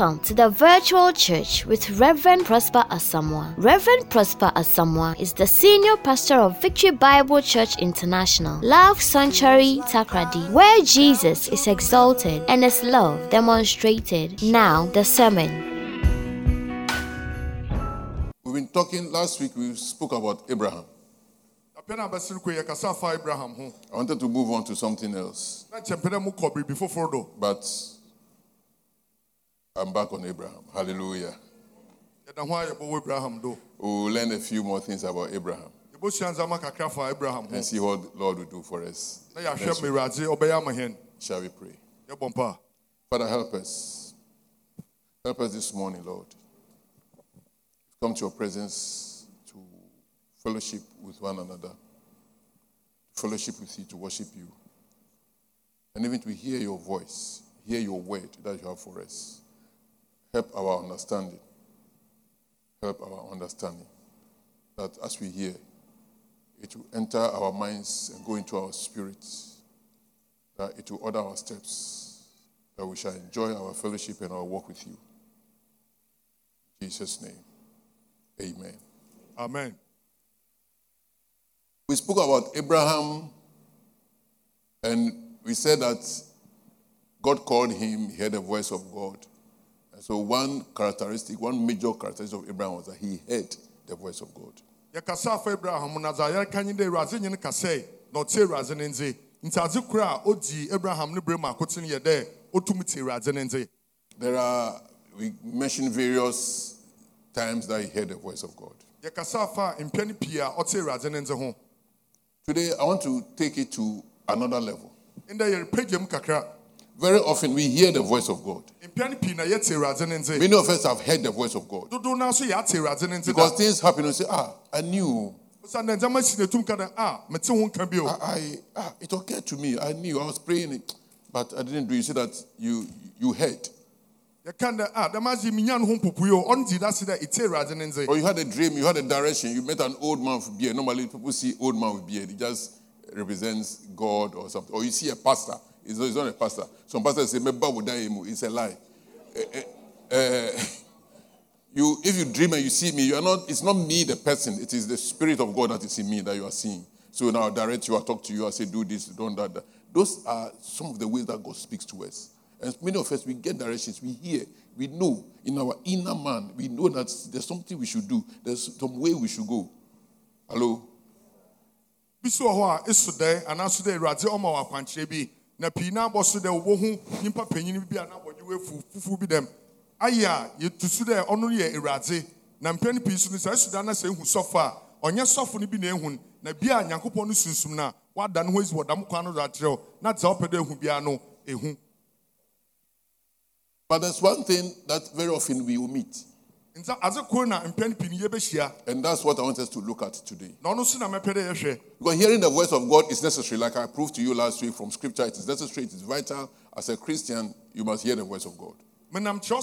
Welcome to the virtual church with Reverend Prosper Asamoah. Reverend Prosper Asamoah is the senior pastor of Victory Bible Church International, Love Sanctuary Takoradi, where Jesus is exalted and his love demonstrated. Now, the sermon. We've been talking last week, we spoke about Abraham. apɛn a bɛsiri kɔ yɛ kasa afa abraham ho I wanted to move on to something else, na kyɛmpɛ dɛ mo kɔ biribi foforɔ do but I'm back on Abraham. Hallelujah. yɛda ho a yɛbɔwɔ abraham do We'll learn a few more things about Abraham yɛbɛsua ndzɛmba kakra fa abraham ho and see what the Lord will do for us. Next week. mmerɛadze ɔbɛyɛ ama hɛn Shall we pray? Father, help us. Help us this morning, Lord. Come to your presence to fellowship with one another, fellowship with you, to worship you, and even to hear your voice, hear your word that you have for us. Help our understanding. Help our understanding. That as we hear, it will enter our minds and go into our spirits. That it will order our steps that we shall enjoy our fellowship and our walk with you. In Jesus' name, amen. amen We spoke about Abraham and we said that God called him, he heard the voice of God. So, one characteristic, one major characteristic of Abraham was that he heard the voice of God. yɛkasa afa abraham na dza yɛreka nye dɛ awurade nyene kasɛe na ɔte awurade ne ndze nti adze koro a odi abraham ne berɛ mu akote no yɛ dɛ ɔtumi te awurade ne ndze There are, we mentioned various times that he heard the voice of God. yɛkasa afa mpɛn pii a ɔte awurade ne ndze ho Today, I want to take it to another level. Ndɛ yɛrepagya mu kakra Very often, we hear the voice of God. mpɛn pii na yɛte awurade ne ndze Many of us have heard the voice of God. dodow no nso yɛate awurade ne ndze da Because things happen and say, ah, I knew. Osiane dɛ ndzɛmba si n'atum ka dɛ a mete ho nka bio I, I ah, it occurred to me. I knew. I was praying it, but I didn't do. You see that you you heard, yɛka dɛ a dɛm ase menya no ho mpopoe o ɔno di da se dɛ ɛte awurade ne ndze or you had a dream. You had a direction. You met an old man with beard. Normally, people see old man with beard. It just represents God or something. Or you see a pastor. It's not, it's not a pastor. Some pastors say. It's a lie. Eh, eh, you, if you dream and you see me, you are not. It's not me, the person. It is the spirit of God that is in me that you are seeing. So now I direct you. I talk to you. I say, "Do this, don't that." that. Those are some of the ways that God speaks to us. And many of us, we get directions. We hear. We know in our inner man. We know that there's something we should do. There's some way we should go. Hello. bi so wɔ hɔ a ɛso dɛ anaaso dɛ wɔ na pii no abɔ so dɛ wobɛhu nyimpa panyin bi a na abɔdwe wafu fufuw bi dɛm. Ayɛ a yɛtu so dɛ ɔno yɛ awurade. Na mpɛn pii so no sɛ ɛso da na sɛ ehu sɔfo a ɔnyɛ sɔfo no bi na ehu na bia a nyankopɔn no sunsum no a wada ne ho esi wɔ dam kwan no do akyerɛ na dza wopɛ dɛ ehu biara no ehu. But there's one thing that very often we omit. Nti adze koro na mpɛn pii no yɛbɛhyia And that's what I want us to look at today. na ɔno so na mɛpɛ dɛ yɛhwɛ Because hearing the voice of God is necessary. Like I proved to you last week from scripture, it is necessary, it is vital. As a Christian, you must hear the voice of God. But after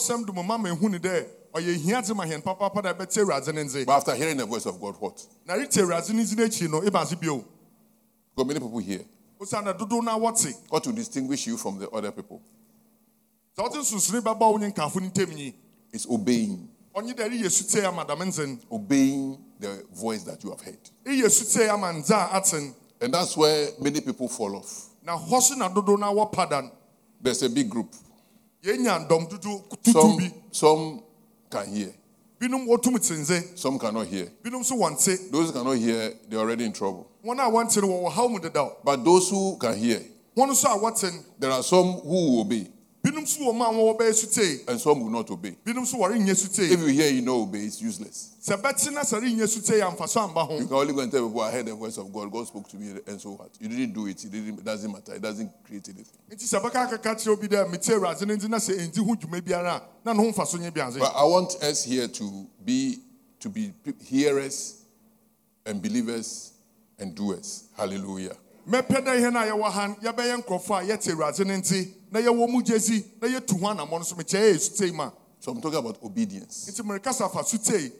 hearing the voice of God, what? na rete awurade ne ndzi n'akyi no ɛba ase Because many people hear. osiane dodow no a wɔte What will distinguish you from the other people sɛ wɔte nsonsone bɛba wo ne nkafo no ntam nyi is obeying. Ɔnye dɛ ɛreyɛ sutee ama dame ndzen Obeying the voice that you have heard. ɛyɛ sutee ama aten And that's where many people fall off. na hɔ so na dodow no a wɔpa no There's a big group. yɛnya ndɔm dodo tutu Some, some can hear, binom wɔtum te some cannot hear. binom nso wɔnte Those who cannot hear, they're already in trouble. wɔn a wɔnte no wɔwɔ haw mu dedaw But those who can hear, wɔn nso a wɔte there are some who will obey binom nso wɔ mu a wɔwɔ bɛyɛ sutee and some will not obey. binom nso wɔrenyɛ If you hear, you know, obey, it's useless. sɛ bɛte na sɛ renyɛ sutee amfa so amba ho You can only go and tell people, I heard the voice of God. God spoke to me, and so what? You didn't do it. It, didn't, it doesn't matter. It doesn't create anything. nti sɛ bɛka akeka kyerɛ obi dɛ mete awurade no nti na sɛ ɛnti ho dwuma biara na ne ho mfa so nyɛ But I want us here to be to be hearers and believers and doers. Hallelujah. Mɛpɛ dɛ yɛn a yɛwɔ ha no, yɛbɛyɛ nkurɔfoɔ a yɛte awurade no nti na yɛwɔ mu gyesi na yɛtu ho anammɔ no so mekyɛ yɛyɛ sutei ma So I'm talking about obedience. nti merekasa fa sutei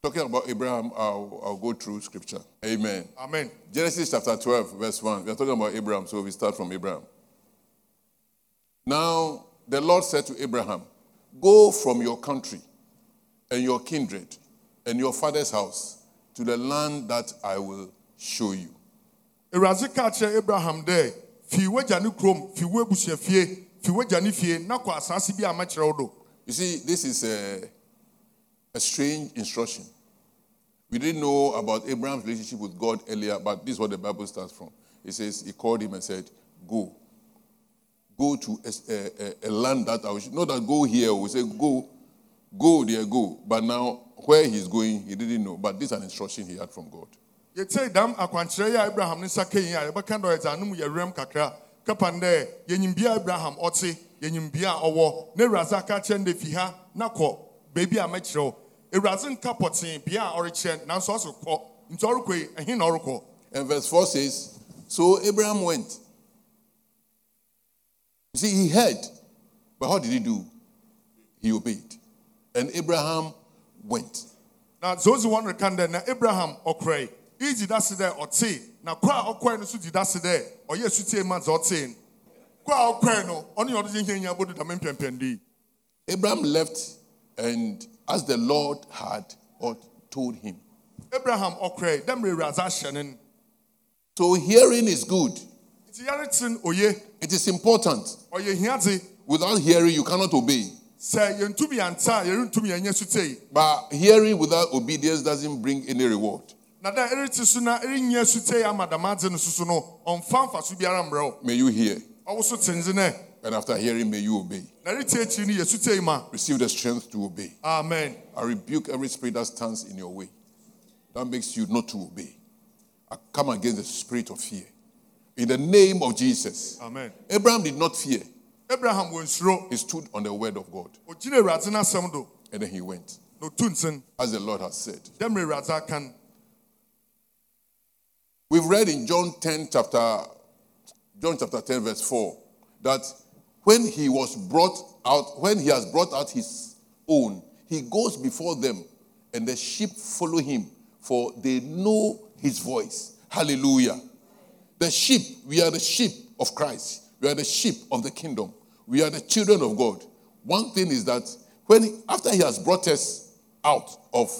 Talking about Abraham, I'll, I'll go through scripture. Amen. amen Genesis chapter 12, verse 1. We are talking about Abraham, so we start from Abraham. Now, the Lord said to Abraham, Go from your country and your kindred and your father's house to the land that I will show you. abraham dɛ fie fie na bi You see, this is a, a strange instruction. We didn't know about Abraham's relationship with God earlier, but this is what the Bible starts from. It says, He called him and said, Go. Go to a, a- a land that I will. Not that go here, we say, Go, go there, go. But now, where he's going, he didn't know. But this is an instruction he had from God. Yɛtei dam akwankyerɛ yɛ a abraham ne nsa ka yi a yɛbɛka dɛ ɔyɛ dze anom yɛwerɛm kakra kapan dɛ yɛnyim bia abraham ɔte yɛnyim bia a ɔwɔ na awurade aka kyerɛ no dɛ fi ha na kɔ baabi a mɛkyerɛ wo awurade nka pɔtee bia a ɔrekyerɛ nanso ɔse kɔ nti ɔrekɔ yi ɛhe na ɔrekɔ And verse 4 says, So Abraham went. You see, he heard, but what did he do? He obeyed. And Abraham went. na dze odzi wɔn reka dɛ na abraham ɔkorɛe igyi da se dɛ ɔtee na kɔ a ɔkɔe no nso gyi da se dɛ ɔyɛ asutie ma dze ɔtee kɔ a ɔkɔe no ɔne ɔde gye hiahia bodu dame mpɛmpɛndi Abraham left, and as the Lord had or told him. abraham ɔkorɛe dɛ mmerɛ awurade ahyɛ ne no So hearing is good. nti yɛrete no oye It is important. ɔyɛ hiadze Without hearing, you cannot obey. sɛ yɛntumi yɛnta a yɛrentumi yɛnyɛ sutei But hearing without obedience doesn't bring any reward. Na dɛ ɛrete so na ɛrenyɛ sutei ama damadze no soso no biara mmerɛ May you hear. ɔwo so tenze nɛ And after hearing, may you obey. na ɛrete akyiri no yɛ sutei ma Receive the strength to obey. amen I rebuke every spirit that stands in your way that makes you not to obey. I come against the spirit of fear. In the name of Jesus. amen Abraham did not fear. abraham wɔ nsuro He stood on the word of God ogyina awurade no asɛm do and then he went, as the Lord has said. We've read in John 10, chapter, John chapter 10, verse 4, that when he was brought out, when he has brought out his own, he goes before them, and the sheep follow him, for they know his voice. Hallelujah. The sheep, we are the sheep of Christ. We are the sheep of the kingdom. We are the children of God. One thing is that when after he has brought us out of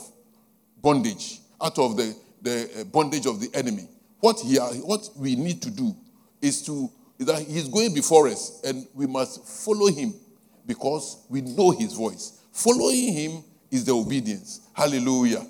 bondage, out of the, the uh, bondage of the enemy, what he what we need to do is to is that he's going before us and we must follow him because we know his voice. Following him is the obedience. Hallelujah.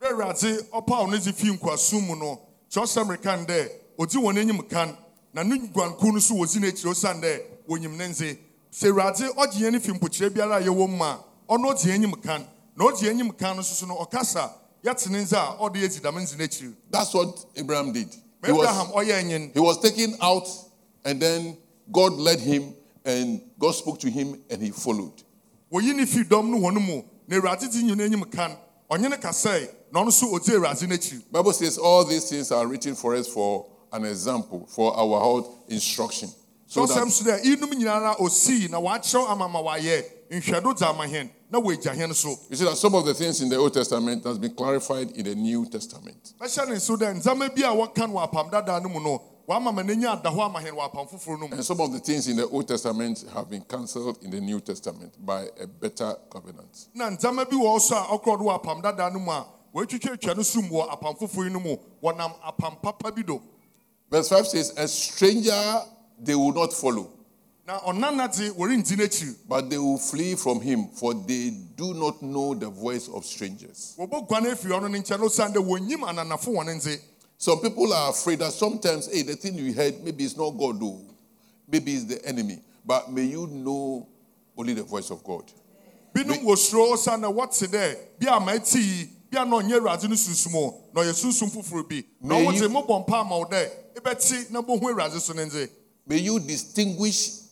awurade ɔpaw ne dze fi nkoasom mu no kyerɛwsɛm reka n dɛ ɔdzi wɔn anim kan na ne guanku no nso wɔdzi n'akyiri osiane dɛ wɔnyim ne nze ɔgye yɛn ne fi mpokyerɛ biara a yɛwɔ mu a ɔgye yɛn kan na ɔgye yɛn kan nso so no ɔkasa yɛte ne nze a ɔde yɛdzi dame nze n'akyiri That's what Abraham did. He was- abraham He was taken out, and then God led him, and God spoke to him, and he followed. wɔyi ne fi dɔm no wɔn mu na awurade dzi nyina anim kan ɔnye ne kasae na ɔno nso ɔdzi awurade n'akyiri Bible says all these things are written for us for an example, for our whole instruction. So that so dɛ inom nyinaa osii na wɔakyerɛw ama ma wɔayɛ nhwɛdo dze ama hɛn na wɔagya hɛn so. You see that some of the things in the Old Testament has been clarified in the New Testament. bɛhyɛ ne so dɛ ndzɛmba bi a wɔka wɔ apam dadaa no mu no wɔama ma n'enyi ada hɔ ama hɛn wɔ apam foforɔ no mu. And some of the things in the Old Testament have been cancelled in the New Testament by a better covenant. na ndzɛmba bi wɔ hɔ so a ɔkorɔ do wɔ apam dadaa no mu a wɔatwitwatwa no som wɔ apam foforɔ yi no mu. Wɔnam apam papa bi do. Verse 5 says, A stranger they will not follow, but they will flee from him, for they do not know the voice of strangers. wɔbɛguan afiri ɔno ne nkyɛn osiane dɛ wɔnyim ananafo wɔ ne nze Some people are afraid that sometimes, hey, the thing you heard, maybe it's not God, though. Maybe it's the enemy. But may you know only the voice of God. binom wɔ suro osiane dɛ wɔte dɛ bi a ma ɛte yi bi a na ɔnyɛ awurade no na ɔyɛ sunsum foforɔ bi na May ɔwɔ you- mpa ama wo dɛ ebɛte na bohu awurade so ne nze May you distinguish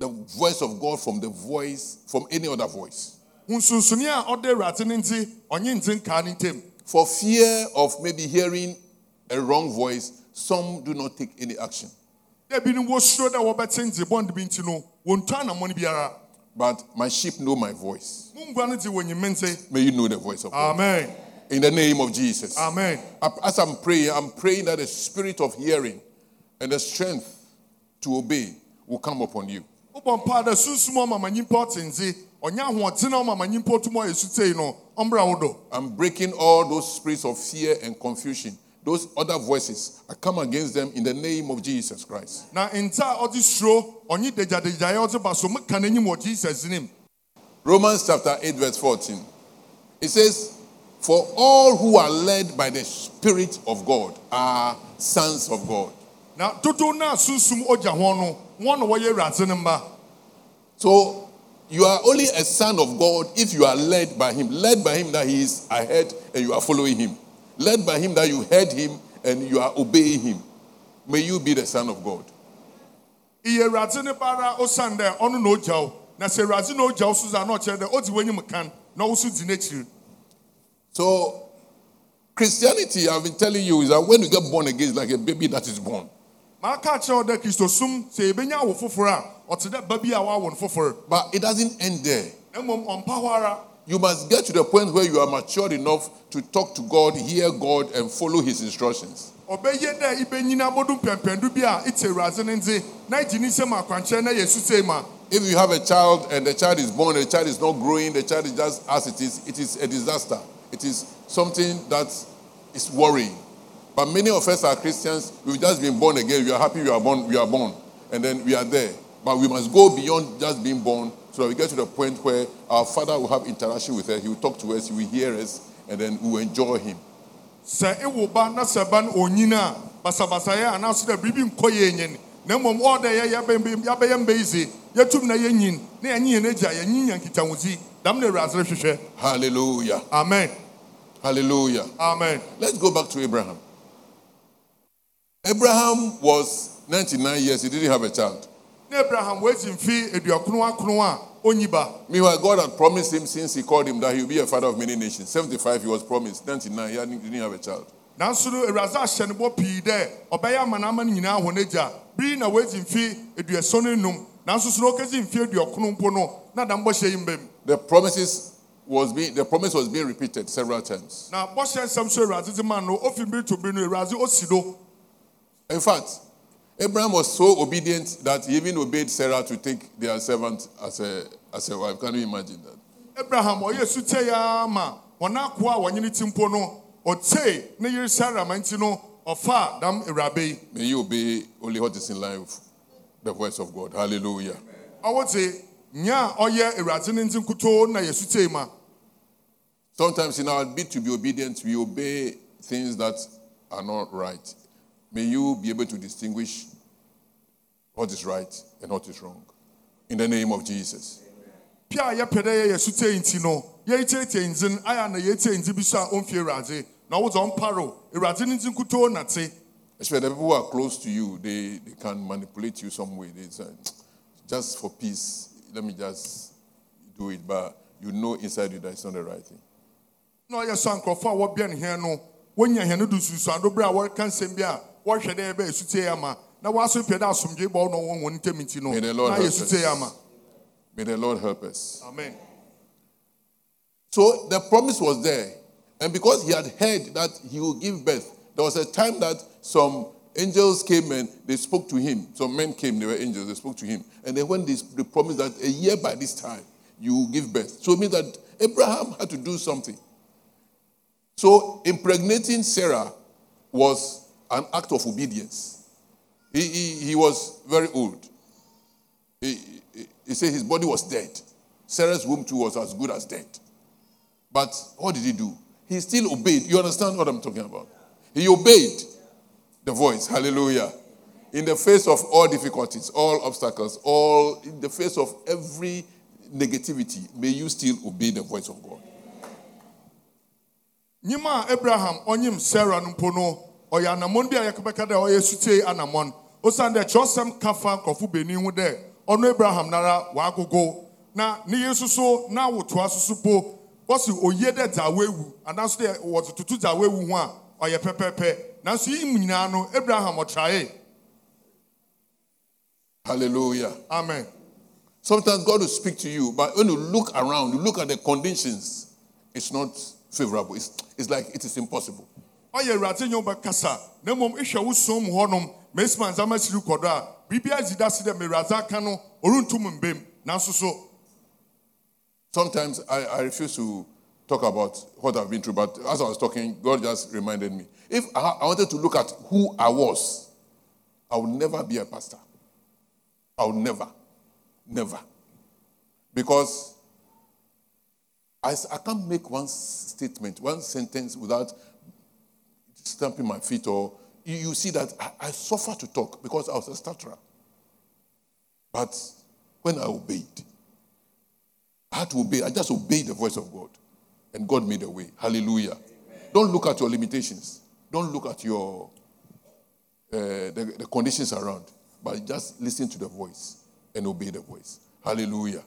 the voice of God from the voice, from any other voice. nsunsuni a ɔda awurade ne nti ɔnye nti nkaa ne ntam For fear of maybe hearing a wrong voice, some do not take any action. dɛ binom wɔsuro dɛ wɔbɛte nze bɔnde bi nti no wɔntu anammɔne biara But my sheep know my voice. mongua no dze wɔnyim me nse May you know the voice of God. amen In the name of Jesus. amen As I'm praying, I'm praying that the spirit of hearing and the strength to obey will come upon you. Wobɔ mpaa dɛ sunsum ɔma nyimpa ɔtenze ɔnyɛ ahoɔdene a nyimpa otum ɔyɛ sutei no ɔmmra wo do I'm breaking all those spirits of fear and confusion. Those other voices, I come against them in the name of Jesus Christ. na nta a ɔde suro ɔnye dagyadagyaeɛ ɔde ba so meka n'anim wɔ jesus nim Romans chapter 8, verse 14. It says, For all who are led by the Spirit of God are sons of God. Na dodow no a sunsum ogya ho no wɔn na wɔyɛ awurade no mba So you are only a son of God if you are led by Him. Led by Him that He is ahead and you are following Him. Led by Him that you heard Him and you are obeying Him. May you be the son of God. iye awurade no bara osiane dɛ ɔno na ogya wo na sɛ awurade na ogya wo so dza na ɔkyerɛ dɛ ɔdze w'anyim kan na wo so di n'ekyir So Christianity, I've been telling you, is that when you get born again, it's like a baby that is born. Maka akyerɛ wo dɛ kristosum sɛ yɛbɛnya awo foforɔ a ɔte dɛ ba bi a wɔawo no foforɔ But it doesn't end there. na mmom ɔmpa hɔ ara You must get to the point where you are matured enough to talk to God, hear God, and follow His instructions. ɔbɛyɛ dɛ ibɛnyina abodu mpɛmpɛndu bi a ite awurade no nze na igye ne nsɛm akwankyerɛ na yɛ sutei ma If you have a child and the child is born, the child is not growing, the child is just as it is, it is a disaster. It is something that is worrying. But many of us are Christians, we've just been born again, we are happy we are born, we are born, and then we are there. But we must go beyond just being born so that we get to the point where our father will have interaction with us, he will talk to us, he will hear us, and then we will enjoy him. sɛ ewo ba na sɛ ba no onyini a basabasayɛ anaasɛ dɛ biribi nkɔ yɛ nyen. Na mmom ɔɔ dɛ yɛ yɛbɛyɛ yɛbɛyɛ mbɛyize yɛtum na yɛnyin na yɛnyi yɛn agya yɛnyi yɛn nkitahodzi dam na awurade rehwehwɛ. Hallelujah. amen. Hallelujah. amen. Let's go back to Abraham. Abraham was 99 years, he didn't have a child. abraham wagyi mfe aduɔkono akono a onyi Meanwhile, God had promised him since he called him that he would be a father of many nations. 75, he was promised. 99, he didn't have a child. nanso no awurade ahyɛ no bɔ pii dɛ ɔbɛyɛ amanaama no nyinaa hɔ n'agya bere na wagyi mfe aduɔson enum nanso so na ɔkagyi mfe aduɔkono mpo no na dam bɔhyɛ yi The promises was being the promise was being repeated several times. na bɔhyɛ nsɛm so awurade de ma no ofi bere to bere no awurade osi do In fact, Abraham was so obedient that he even obeyed Sarah to take their servant as a as a wife. Can you imagine that? abraham oh, ɔyɛ sutɛ ya ma wɔn akoa a wɔnyene ti mpo no ɔtee ne yere sara ma nti no ɔfa dam awuraba yi May you obey only what is in line with the voice of God. Hallelujah. ɔwɔ te nya a ɔyɛ awurade ne nti nkutoo na yɛ sutɛ ma Sometimes in our bid to be obedient, we obey things that are not right. May you be able to distinguish what is right and what is wrong. In the name of Jesus. pia a yɛpɛ dɛ yɛyɛ sutɛ nti no yɛretie ndzin ayɛ na yɛtie ndzi bi so a ɔmfie awurade na ɔwɔ dɛ ɔmparo awurade ne nti nkutoo na te Especially the people who are close to you, they, they can manipulate you some way. They say, just for peace, let me just do it. But you know inside you that it's not the right thing. so a nkurɔfoɔ a wɔbea ne hɛn no wɔnya hɛn no do susuado berɛ a wɔreka nsɛm bi a wɔrehwɛ dɛ yɛbɛyɛ sutɛ ama na wɔaso pɛ dɛ asomdwe bɔ no wɔn wɔn ntam nti no May the Lord na yɛ sutɛ ama May the Lord help us. amen So the promise was there. And because he had heard that he will give birth, there was a time that some angels came and they spoke to him. Some men came, they were angels, they spoke to him. And then when they, they promised that a year by this time you will give birth. So it means that Abraham had to do something. So impregnating Sarah was an act of obedience. He, he, he was very old. He, he, he said his body was dead. Sarah's womb too was as good as dead. But what did he do? He still obeyed. You understand what I'm talking about? He obeyed the voice. Hallelujah. In the face of all difficulties, all obstacles, all in the face of every negativity, may you still obey the voice of God. nyima abraham ɔnyim sarah no ɔyɛ anammɔn bi a yɛkɛbɛka dɛ ɔyɛ sutee anammɔn osiane dɛ kyerɛwsɛm ka fa nkurɔfo benin ho dɛ ɔno abraham nara waagogo na ne yere nso so na awotoa so so po wɔsi oyie dɛ dza wewu anaasɛ dɛ wɔde tutu dza wewu ho a ɔyɛ pɛpɛɛpɛ nanso yi mu nyinaa no abraham ɔtrae Hallelujah. amen Sometimes God will speak to you, but when you look around, you look at the conditions, it's not favorable. It's, it's like it is impossible. Ɔyɛ awurade nyɛ wobɛkasa na mmom ihwɛ wo som hɔnom ma ɛsima nzama siri kɔ do a biribi adi da se dɛ mewuradze aka no ɔrentum mbem nanso so Sometimes I, I refuse to talk about what I've been through, but as I was talking, God just reminded me. If I, I wanted to look at who I was, I would never be a pastor. I would never, never. Because I can't make one statement, one sentence without stamping my feet or you, you see that I, I suffer to talk because I was a stutterer. But when I obeyed, I had to obey. I just obeyed the voice of God. And God made a way. Hallelujah. Don't look at your limitations. Don't look at your uh, the, the conditions around. But just listen to the voice and obey the voice. Hallelujah.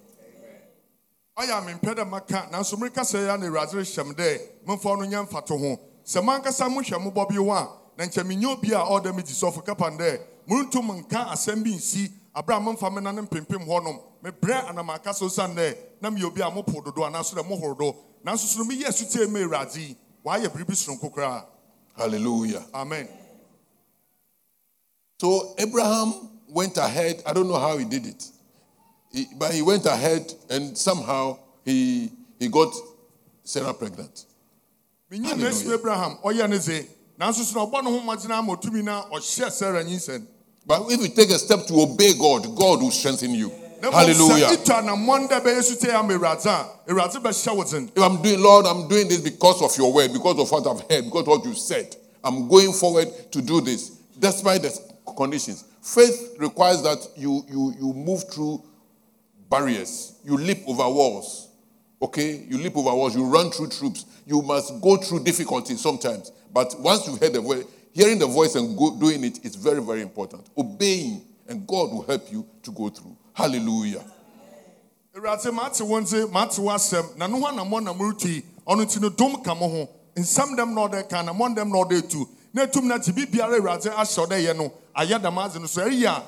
ayɛ a mempɛ dɛ maka nanso mereka sɛ yɛ a na awurade rehyɛ m dɛ memfa no nyɛ mfato ho sɛ moankasa mohwɛ mobɔ bi ho a na nkyɛ menyɛ obi a ɔda me di sɔfo kapan dɛ morentum nka asɛm bi nsi aberɛ a memfa me na ne mpempem hɔnom mebrɛ anamaka so siane dɛ na meyɛ obi a mopo dodo anaso dɛ mohoro do nanso so no meyɛ asutie ma awurade yi waayɛ biribi soronko koraa Hallelujah. amen So Abraham went ahead. I don't know how he did it, He- but he went ahead and somehow he, he got Sarah pregnant. Menyim na asi abraham ɔyɛ ne dze nanso so na ɔbɔ ne ho mmɔgyena ama ɔtumi na ɔhyɛ sara nyinsɛn But if you take a step to obey God, God will strengthen you. na mmom, sɛ Hallelujah. itu anammɔn dɛ bɛyɛ sute ama awurade a awurade bɛhyɛ wo dzen If I'm doing, Lord, I'm doing this because of your word, because of what I've heard, because of what you said. I'm going forward to do this, despite the conditions. Faith requires that you, you, you move through barriers, you leap over walls. Okay? You leap over walls, you run through troops. You must go through difficulties sometimes. But once you hear the voice, hearing the voice and go, doing it is very, very important. Obeying, and God will help you to go through. Hallelujah. na na yɛ no ayɛ no so ɛyɛ a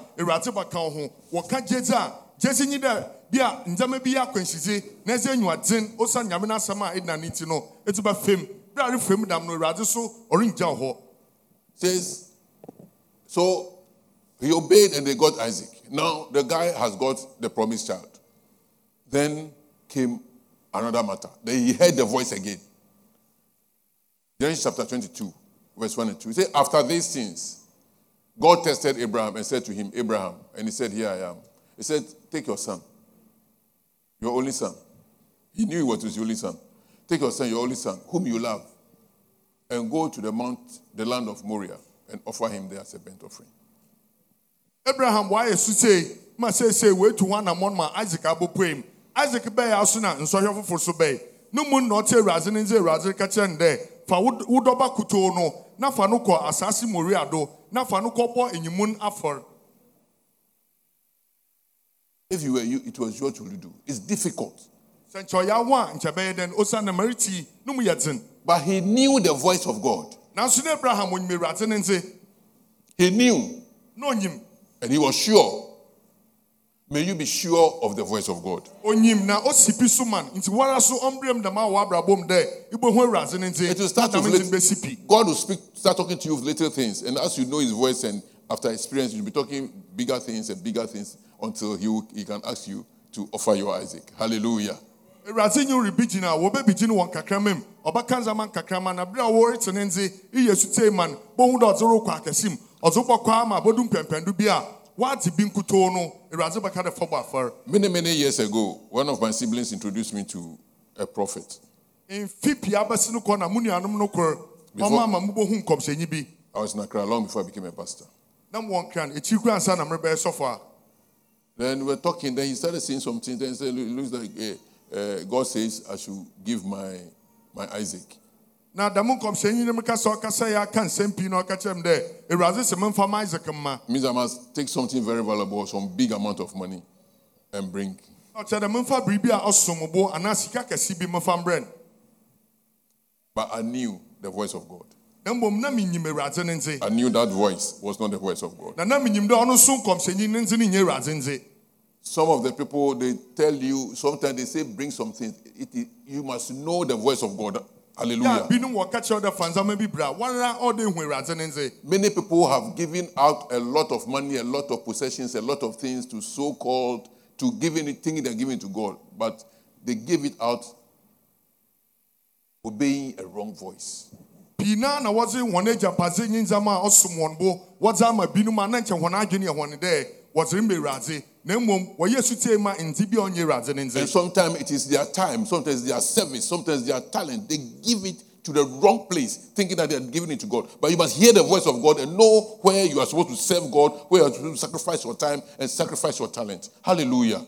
ho wɔka nyi dɛ bi a ndzɛmba bi yɛ akwanhyidze na ɛsɛ anyiwadzen osiane nyame no asɛm a ɛdina ne nti no ɛtu bɛfam berɛ a refam dam no awurade so ɔrengya hɔ says, so he obeyed and they got Isaac. Now the guy has got the promised child. Then came another matter. Then he heard the voice again. Genesis chapter 22, verse 1 and 2. He said, After these things, God tested Abraham and said to him, Abraham, and he said, Here I am. He said, Take your son, your only son. He knew he was his only son. Take your son, your only son, whom you love, and go to the mount, the land of Moriah, and offer him there as a burnt offering. abraham why wayɛ sutee ma seesei wetu ho anammɔn ma isaac abɔpuem isaac bɛyɛ aso na nsɔhwɛ foforɔ so bɛyɛ no mu na ɔte awurade no nze awurade ka kyerɛ no dɛ fa wo wo dɔba kutoo no na fa no kɔ asase moria do na fa no kɔbɔ enyimun afɔre If you were you, it was what you would do. It's difficult. sɛ nkyɛ ɔyɛ awo a nkyɛ bɛyɛ dɛn osiane na mareti no mu yɛ dzen But he knew the voice of God. nanso na abraham onyim awurade no nze He knew, and he was sure. May you be sure of the voice of God. onyim na osi pi so man nti wara so ɔmbrɛm dɛm a wɔ abrabom dɛ ibohu awurade no nze It will start with dɛm nti lit- bɛsi pi God will speak, start talking to you with little things, and as you know His voice, and after experience, you'll be talking bigger things and bigger things until He will, He can ask you to offer your Isaac. Hallelujah. awurade nye rebi gyina a wɔbɛbigyi no wɔ nkakrama mu ɔbɛka nzama nkakrama na bere a wɔrete ne nze iyɛ sutee ma no bohu dɛ ɔdze rokɔ akɛsim ɔdze wobɔkɔ ama bodu mpɛmpɛndu bi a woate bi nkutoo no awurade bɛka dɛ fa afɔre Many, many years ago, one of my siblings introduced me to a prophet. mfi pii abɛsi no kɔ na mo nuanom no kor Before- ɔma ama mobɛhu nkɔmhyɛnyi bi I was in Accra long before I became a pastor. Na mwɔ nkra no ɛkyiri kora ansa na merebɛyɛ Then we were talking. Then he started saying something. Then he said, "It looks like eh, uh, God says I should give my my Isaac." na dɛm nkɔmhyɛnyi no meka sɛ ɔkasa yɛ aka nsɛm pii na ɔka kyerɛ m dɛ awurade sɛ memfa ma isak mma means I must take something very valuable, some big amount of money, and bring. na ɔkyerɛ dɛ memfa biribi a bo anaa sika kɛse bi memfa mbrɛ no But I knew the voice of God. Na mmom na menyim awurade no nze I knew that voice was not the voice of God. na na menyim dɛ ɔno nso nkɔmhyɛnyi no nze no nyɛ awurade nze Some of the people they tell you sometimes they say bring something. It, it- you must know the voice of God. Hallelujah. binom wɔka kyerɛ dɛ fa nzama bi bra wɔnra ɔde hu awurade ne nze Many people have given out a lot of money, a lot of possessions, a lot of things to so called, to giving it, thinking they're giving to God, but they give it out obeying a wrong voice. Pii naa na wɔdze wɔn agyapadze nye ndzɛmba a ɔsom wɔn bo wɔdze ama binom a na nkyɛn wɔn adwene yɛ wɔn dɛ wɔdze mma awurade na mmom wɔyɛ sutie ma ndze bi a ɔnyɛ ne And sometimes it is their time, sometimes their service, sometimes their talent. They give it to the wrong place, thinking that they are giving it to God. But you must hear the voice of God and know where you are supposed to serve God, where you are supposed to sacrifice your time and sacrifice your talent. Hallelujah.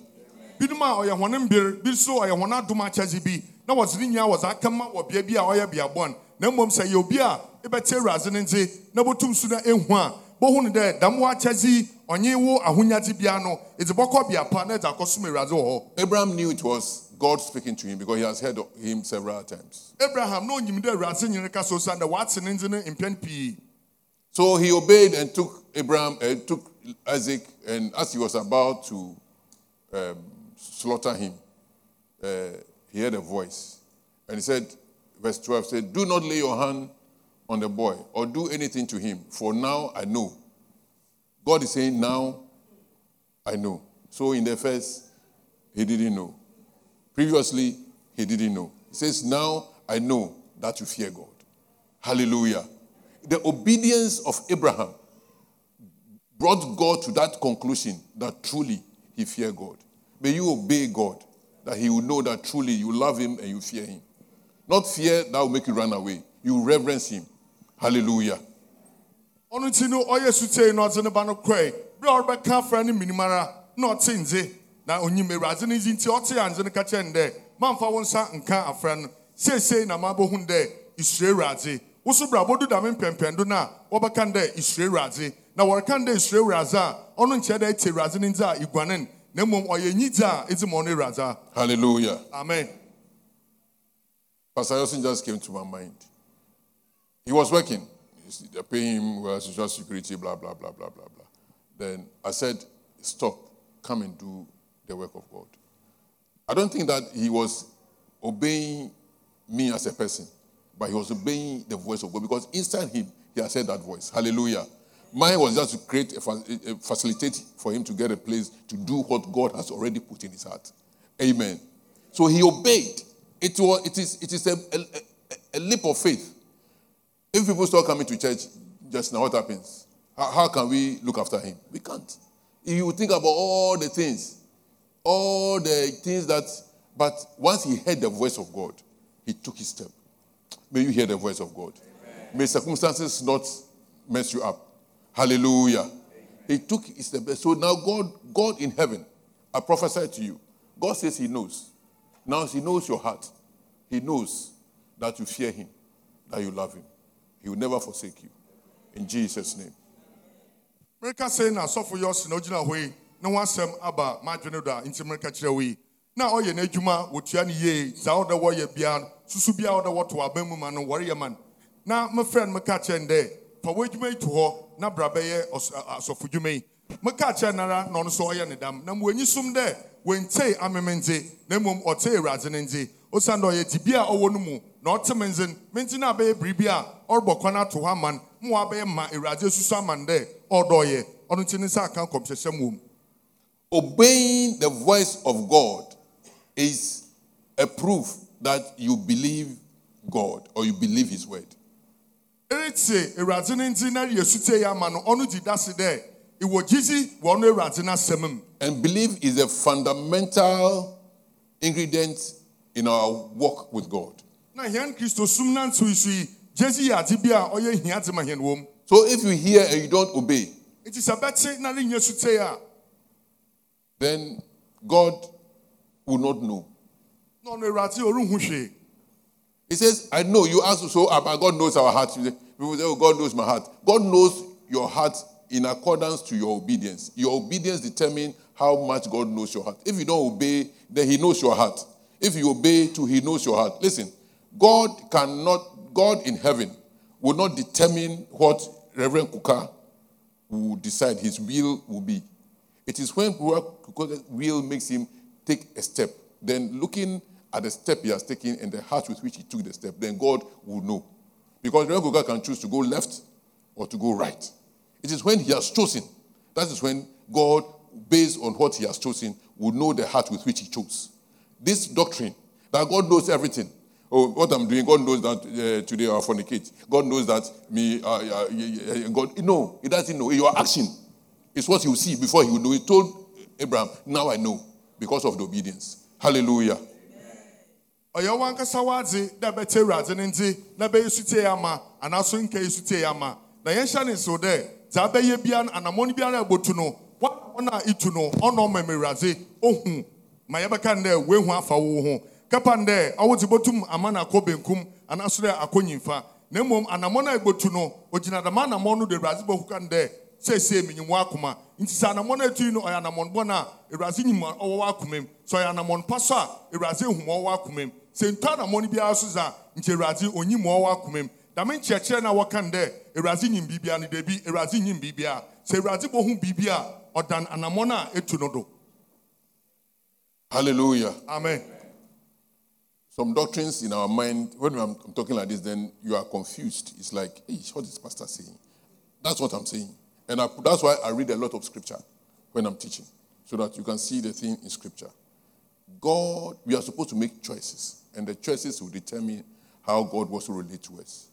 binom a ɔyɛ wɔn mbere bi nso ɔyɛ wɔn akyɛdze bi na wɔdze ne nyinaa wɔdze aka ma wɔ bea bi a ɔyɛ bea bɔn na mmom sɛ yɛ obi a ebɛte awurade ne nze na botum so na ehu a bohu ne dɛ dam wɔ akyɛdze ɔnye wo ahonyadze bia no edze bɔkɔ bea pa na edze akɔsom awurade wɔ hɔ Abraham knew it was God speaking to him because he has heard of him several times. abraham na onyim dɛ awurade nyere ka so san dɛ wate ne nze no mpɛn pii So he obeyed and took Abraham, uh, took Isaac, and as he was about to um, slaughter him, uh, he heard a voice. And he said, verse 12 said, Do not lay your hand on the boy or do anything to him, for now I know. God is saying, Now I know. So in the first, he didn't know. Previously, he didn't know. He says, Now I know that you fear God. Hallelujah. The obedience of Abraham brought God to that conclusion that truly he feared God. May you obey God, that he will know that truly you love him and you fear him. Not fear that will make you run away. You reverence him. Hallelujah. ɔno nti no ɔyɛ sutee na ɔdze ne ba no kɔe bere a ɔrebɛka afra no minim ara na ɔte nze. Na onyim awurade no nzi nti ɔte a nze no ka kyerɛ no dɛ mamfa wo nsa nka afra no. Seesei na mabɛhu dɛ isuro awurade wo so bra bɔdu dame mpɛmpɛndo no a wɔbɛka dɛ isuro awurade na wɔreka dɛ isuro awurade a ɔno nkyerɛ dɛ ɛte awurade no ndze a iguanen na mmom ɔyɛ nyidze a ɛdze ma ɔno awurade a. Hallelujah. amen. Pastor Yosin just came to my mind. He was working. They're paying him well, social security, blah, blah, blah, blah, blah, blah. Then I said, Stop, come and do the work of God. I don't think that he was obeying me as a person, but he was obeying the voice of God because inside him, he had said that voice. Hallelujah. Mine was just to create a, a- facilitate for him to get a place to do what God has already put in his heart. Amen. So he obeyed. It was it is it is a, a, a- leap of faith. If people start coming to church just now, what happens? How, how can we look after him? We can't. If you think about all the things, all the things that, but once he heard the voice of God, he took his step. May you hear the voice of God. May circumstances not mess you up. Hallelujah. He took his step. So now God, God in heaven, I prophesy to you. God says he knows. Now he knows your heart. He knows that you fear him, that you love him. He will never forsake you. In Jesus' name. mmereka sɛ na asɔfo yɛ ɔse na ogyina hɔ yi na wasɛm aba m'adwene do a nti mmereka kyerɛ wo yi na ɔyɛ n'adwuma wɔtua no yie saa ɔda wɔyɛ bia susu bia ɔda wɔto aba mu ma no wɔreyɛ ma no na mefrɛ no meka kyerɛ no dɛ fa w'adwuma yi to hɔ na bra bɛyɛ asɔfo dwuma meka kyerɛ no ara na ɔno nso ɔyɛ ne dam. Na mmuanyi som dɛ wɔntee ameme nze na mmom ɔtee awurade no nze osiane dɛ ɔyɛ dibi a ɔwɔ no mu na ɔte me nze menti no abɛyɛ biribi a ɔrebɔ kwan ato hɔ ama no ma wabɛyɛ ma awurade asusu ama no dɛ ɔdɔɔyɛ ɔno nti ne nsa aka nkɔmhyɛhyɛ mu Obeying the voice of God is a proof that you believe God or you believe His word. ɛretie awurade no nti na yɛ sute yɛ ama no ɔno di dase dɛ ìwɔ gyidzi wɔ ɔno awurade no asɛm mu And belief is a fundamental ingredient in our walk with God. na hɛn kristo sum nanso yi so yi gyedzi yɛ ade bi a ɔyɛ hia dze ma hɛn wɔ So if you hear and you don't obey, nti sɛ bɛte na ne nyɛ sute a then God will not know. na ɔno awurade ɔrenhu hwee He says, I know. You ask, so uh, but God knows our hearts. People say, oh, God knows my heart. God knows your heart in accordance to your obedience. Your obedience determines how much God knows your heart. If you don't obey, then He knows your heart. If you obey too, He knows your heart. Listen, God cannot, God in heaven will not determine what Reverend Kuka will decide his will will be. It is when Kuka's will makes him take a step, then looking at the step he has taken and the heart with which he took the step, then God will know. Because Reverend Kuka can choose to go left or to go right. It is when he has chosen, that is when God, based on what he has chosen, will know the heart with which he chose. This doctrine that God knows everything. Oh, what I'm doing, God knows that uh, today I fornicate. God knows that me, uh, uh, God, no, He doesn't know. Your action is what will see before He will know. He told Abraham, now I know because of the obedience. Hallelujah. ɔyɛ wankasa wadze dɛ bɛte awurade no nti na bɛyɛ sutie ama anaaso nka yɛ sutie ama na yɛnhyɛ ne dɛ dza bɛyɛ bia no anammɔn biara a ɛbɔtu no wɔn a itu no ɔnɔ ɔma awurade ohu. Ma yɛbɛka no dɛ woehu afa wo ho kɛpa no dɛ ɔwodze bɔtum ama no akɔ benkum anaaso dɛ akɔ nyimfa na mmom anammɔn a ɛbɔtu no ogyina dɛm anammɔn no de awurade bɛhu ka no dɛ seesei menyim w'akoma nti sɛ anammɔn a ɛtui no ɔyɛ anammɔn bɔn a awurade nyim a ɔwɔ w'akoma mu sɛ ɔyɛ anammɔn pa so a awurade ehu ma ɔwɔ w'akoma mu sɛ ntɔ anammɔn biara so dza nti awurade onyim ma ɔwɔ w'akoma mu dame nkyerɛkyerɛ no a wɔka no dɛ awurade nyim biribia no dabi awurade nyim biribia sɛ awurade bɔhu biribi a ɔdan anammɔn a ɛtu no do Hallelujah. amen Some doctrines in our mind, when I'm, I'm talking like this, then you are confused. It's like, hey, what is pastor saying? That's what I'm saying. And I, that's why I read a lot of scripture when I'm teaching, so that you can see the thing in scripture. God, we are supposed to make choices, and the choices will determine how God wants to relate to us.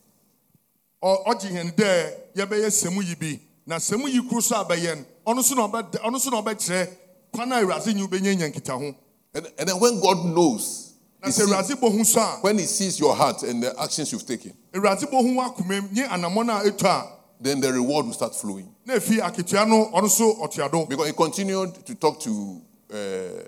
Ɔgye yɛn dɛ yɛbɛyɛ sɛmu yi bi na sɛmu yi koro so a bɛyɛ no ɔno nso na ɔbɛ- ɔno nso na ɔbɛkyerɛ kwan a awurade nyi wobɛnya nya nkitaho And, and then when God knows, na sɛ bɔhu so a when He sees your heart and the actions you've taken, awurade bɔhu w'akoma mu nye anammɔn a then the reward will start flowing. na efi akatua no ɔno nso ɔtoado Because he continued to talk to uh,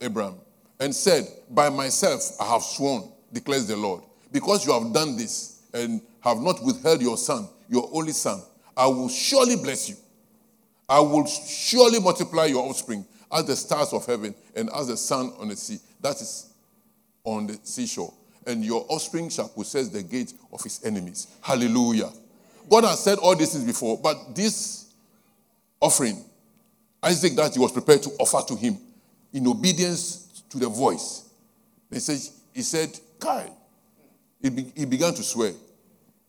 Abraham and said, By myself I have sworn, declares the Lord, because you have done this and have not withheld your son, your only son, I will surely bless you. I will surely multiply your offspring as the stars of heaven and as the sun on the sea. That is on the seashore. And your offspring shall possess the gate of his enemies. Hallelujah. God has said all these things before, but this offering, Isaac, that he was prepared to offer to him in obedience to the voice. He said, he said Kai. He, be- he began to swear.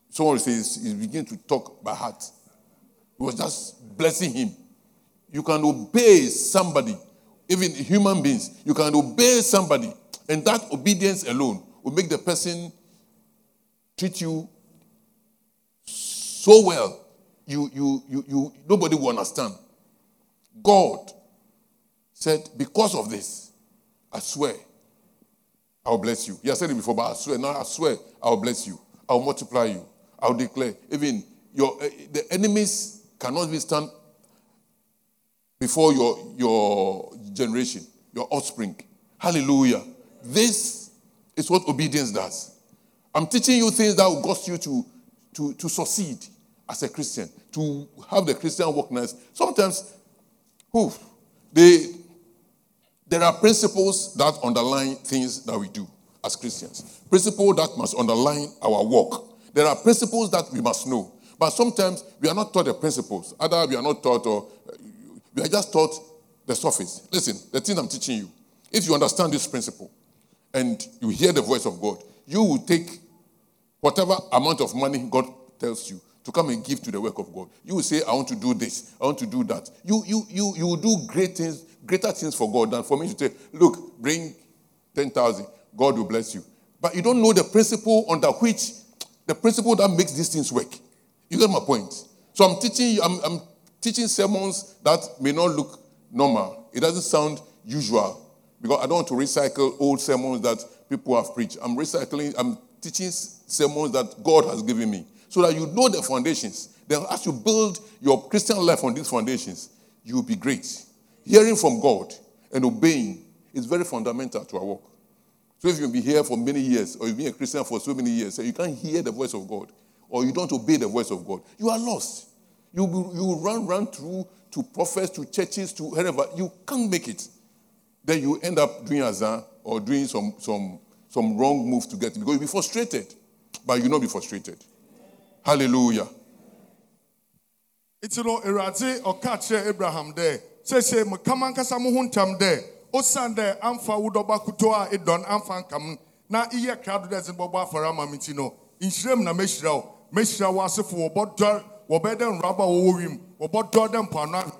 Someone says he began to talk by heart. He was just blessing him. You can obey somebody, even human beings. You can obey somebody, and that obedience alone will make the person treat you so well. You, you, you, you, nobody will understand. God said, because of this, I swear, I'll bless you. He has said it before, but I swear, now I swear, I'll bless you. I'll multiply you. I'll declare. Even your eh, the enemies cannot even stand before your, your generation, your offspring. Hallelujah. This is what obedience does. I'm teaching you things that will cause you to, to, to succeed as a Christian, to have the Christian workness. Sometimes, whew, they, there are principles that underline things that we do as Christians. Principles that must underline our work. There are principles that we must know. But sometimes we are not taught the principles. Either we are not taught or uh, we are just taught the surface. Listen, the thing I'm teaching you, if you understand this principle and you hear the voice of God, you will take whatever amount of money God tells you to come and give to the work of God. You will say, I want to do this, I want to do that. You you you you will do great things, greater things for God than for me to say, look, bring 10,000, God will bless you. But you don't know the principle under which the principle that makes these things work. You get my point? So I'm teaching you, I'm, I'm teaching sermons that may not look normal. It doesn't sound usual because I don't want to recycle old sermons that people have preached. I'm recycling, I'm teaching sermons that God has given me so that you know the foundations. Then, as you build your Christian life on these foundations, you'll be great. Hearing from God and obeying is very fundamental to our work. So if you've been here for many years, or you've been a Christian for so many years, and you can't hear the voice of God, or you don't obey the voice of God, you are lost. You will, you will run, run through to prophets, to churches, to wherever. You can't make it. Then you end up doing azan or doing some, some, some wrong move to get it because you'll be frustrated, but you'll not be frustrated. Hallelujah. nti no ɔka kyerɛ abraham sɛsɛ mekama nkasa mo ho ntam dɛ osiane dɛ amfa wo kuto a ɛdɔn amfa nkam. Na iyɛ krado dɛ ɛdze bɔbɔ afɔre ama me nti no nhyiram na mɛhyira wo mɛhyira wo asefo wɔbɔdɔ wɔbɛyɛ dɛ nwuraba a wɔwɔ wiem wɔbɔdɔ dɛ mpoano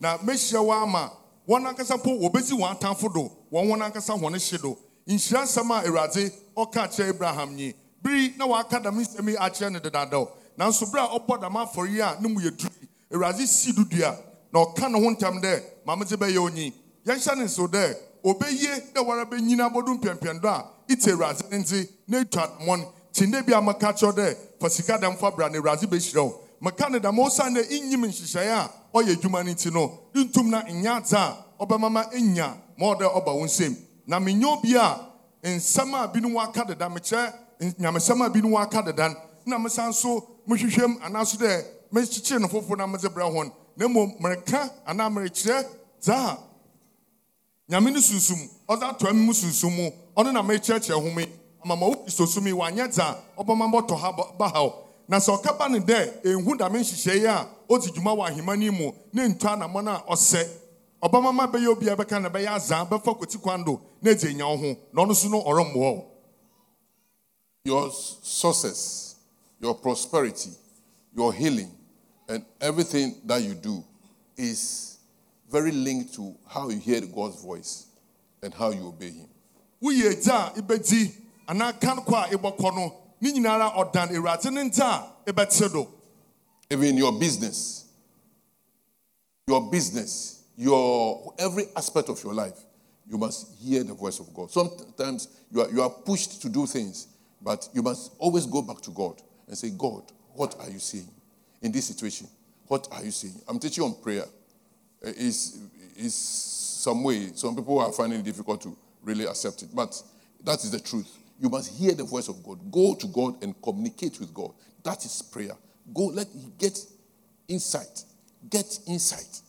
na mɛhyira wo ama wɔn ankasa mpo wɔbɛsi wɔn atamfo do wɔn wɔn ankasa wɔn hye do nhyira nsɛm a awurade ɔka kyerɛ abraham nyi biri na waka dam nsɛm yi akyerɛ no dedadaw nanso bere a ɔbɔ dam afɔre yi a ne mu yɛ duru awurade si dudua na ɔka ne ho ntam dɛ maame dze bɛyɛ onyi. Yɛnhyɛ ne nso dɛ obɛyie dɛ wɔara bɛnyina abɔdu mpɛmpɛn do a ite awurade ne nti na etu adumɔ no kyinde bi a maka kyerɛw dɛ fa sika dɛm fa bra na awurade bɛhyira wo. Meka ne dam ɔsan dɛ inyim nhyehyɛeɛ a ɔyɛ adwuma no nti no ntum na nyɛ adze a ɔbɛma ma enya ma ɔdɛ ɔba wo nsam. Na menyɛ obi a nsɛm a binom aka deda mekyerɛ nyamesɛm a binom aka deda na mesan so mehwehwɛm anaaso dɛ mekyekyere no foforɔ na medze brɛ hɔn na mmom mereka anaa merekyerɛ dza a nyame no sunsum ɔdze atoa mu sunsum mu. Ɔno na merekyerɛkyerɛ home ama ma wo kristosum yi wanyɛ dza ɔbɛma bɔtɔ ha ba- ba haw. Na sɛ ɔka ne dɛ ɛnhu dame nhyehyɛeɛ a ɔdzi dwuma wɔ ahema no mu ne ntu anammɔn a ɔsɛ. Ɔbɛma ma bɛyɛ obi a bɛka na bɛyɛ azaa bɛfa kɔti kwan do na ɛdze anya wo ho. Na ɔno so no ɔremmoa wo. Your success, your prosperity, your healing, and everything that you do is very linked to how you hear God's voice and how you obey Him. woyɛ agya a ibɛdi anaa ka kɔ a ibɔkɔ no ne nyinara ɔdan awurade ne nta a ibɛte do Even in your business, your business, your every aspect of your life, you must hear the voice of God. Sometimes you are, you are pushed to do things, but you must always go back to God and say, God, what are you saying in this situation? What are you saying? I'm teaching on prayer. It's, it's some way, some people are finding it difficult to really accept it, but that is the truth. You must hear the voice of God. Go to God and communicate with God. That is prayer. Go, let get insight. Get insight.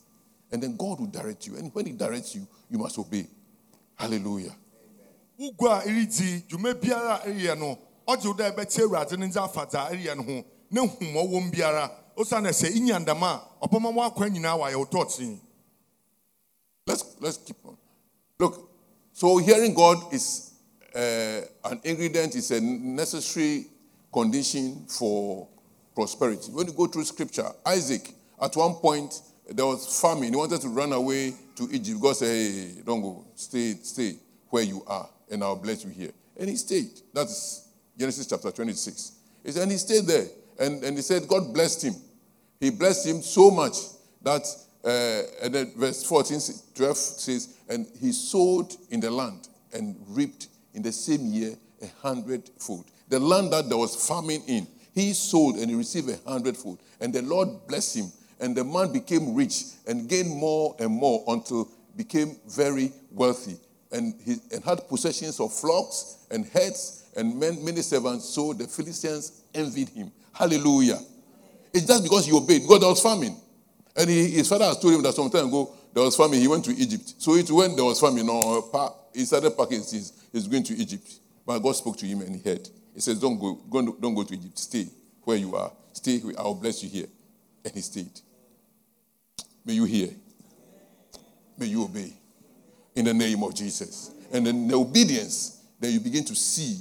And then God will direct you. And when He directs you, you must obey. Hallelujah. wogu a ɛredi dwuma biara a ɛreyɛ no ɔgye wo dɛ ɛbɛte awurade no nsa afa dza ɛreyɛ no ho ne hu ma ɔwɔ biara Let's, let's keep on. Look, so hearing God is uh, an ingredient, is a necessary condition for prosperity. When you go through scripture, Isaac, at one point, there was famine. He wanted to run away to Egypt. God said, hey, don't go. Stay, stay where you are, and I'll bless you here. And he stayed. That's Genesis chapter 26. He said, and he stayed there. And, and he said, God blessed him. He blessed him so much that, uh, and then verse 14, 12 says, and he sowed in the land and reaped in the same year a hundredfold. The land that there was famine in, he sold and he received a hundredfold. And the Lord blessed him. And the man became rich and gained more and more until became very wealthy and, he, and had possessions of flocks and herds and men, many servants. So the Philistines envied him. Hallelujah. It's just because he obeyed. God, there was famine. And he, his father has told him that some time ago there was famine. He went to Egypt. So it when there was famine, pa- he started packing his, he's going to Egypt. But God spoke to him and he heard. He says, Don't go, go, don't go to Egypt. Stay where you are. Stay here. I'll bless you here. And he stayed. May you hear. May you obey. In the name of Jesus. And then the obedience, then you begin to see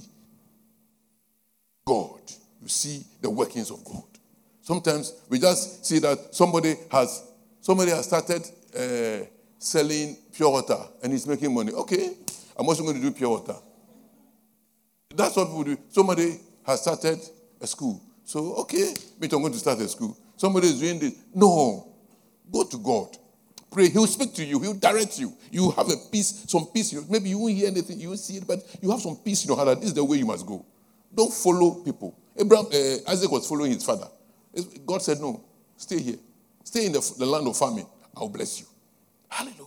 God. You see the workings of God. Sometimes we just see that somebody has somebody has started uh, selling pure water and he's making money. Okay, I'm also going to do pure water. That's what people do. Somebody has started a school. So, okay, me too, I'm going to start a school. Somebody is doing this. No. Go to God. Pray. He'll speak to you. He'll direct you. You have a peace, some peace. Maybe you won't hear anything. You won't see it, but you have some peace in your heart that this is the way you must go. Don't follow people. Abraham, uh, Isaac was following his father. God said, no, stay here. Stay in the, the land of famine. I'll bless you. Hallelujah.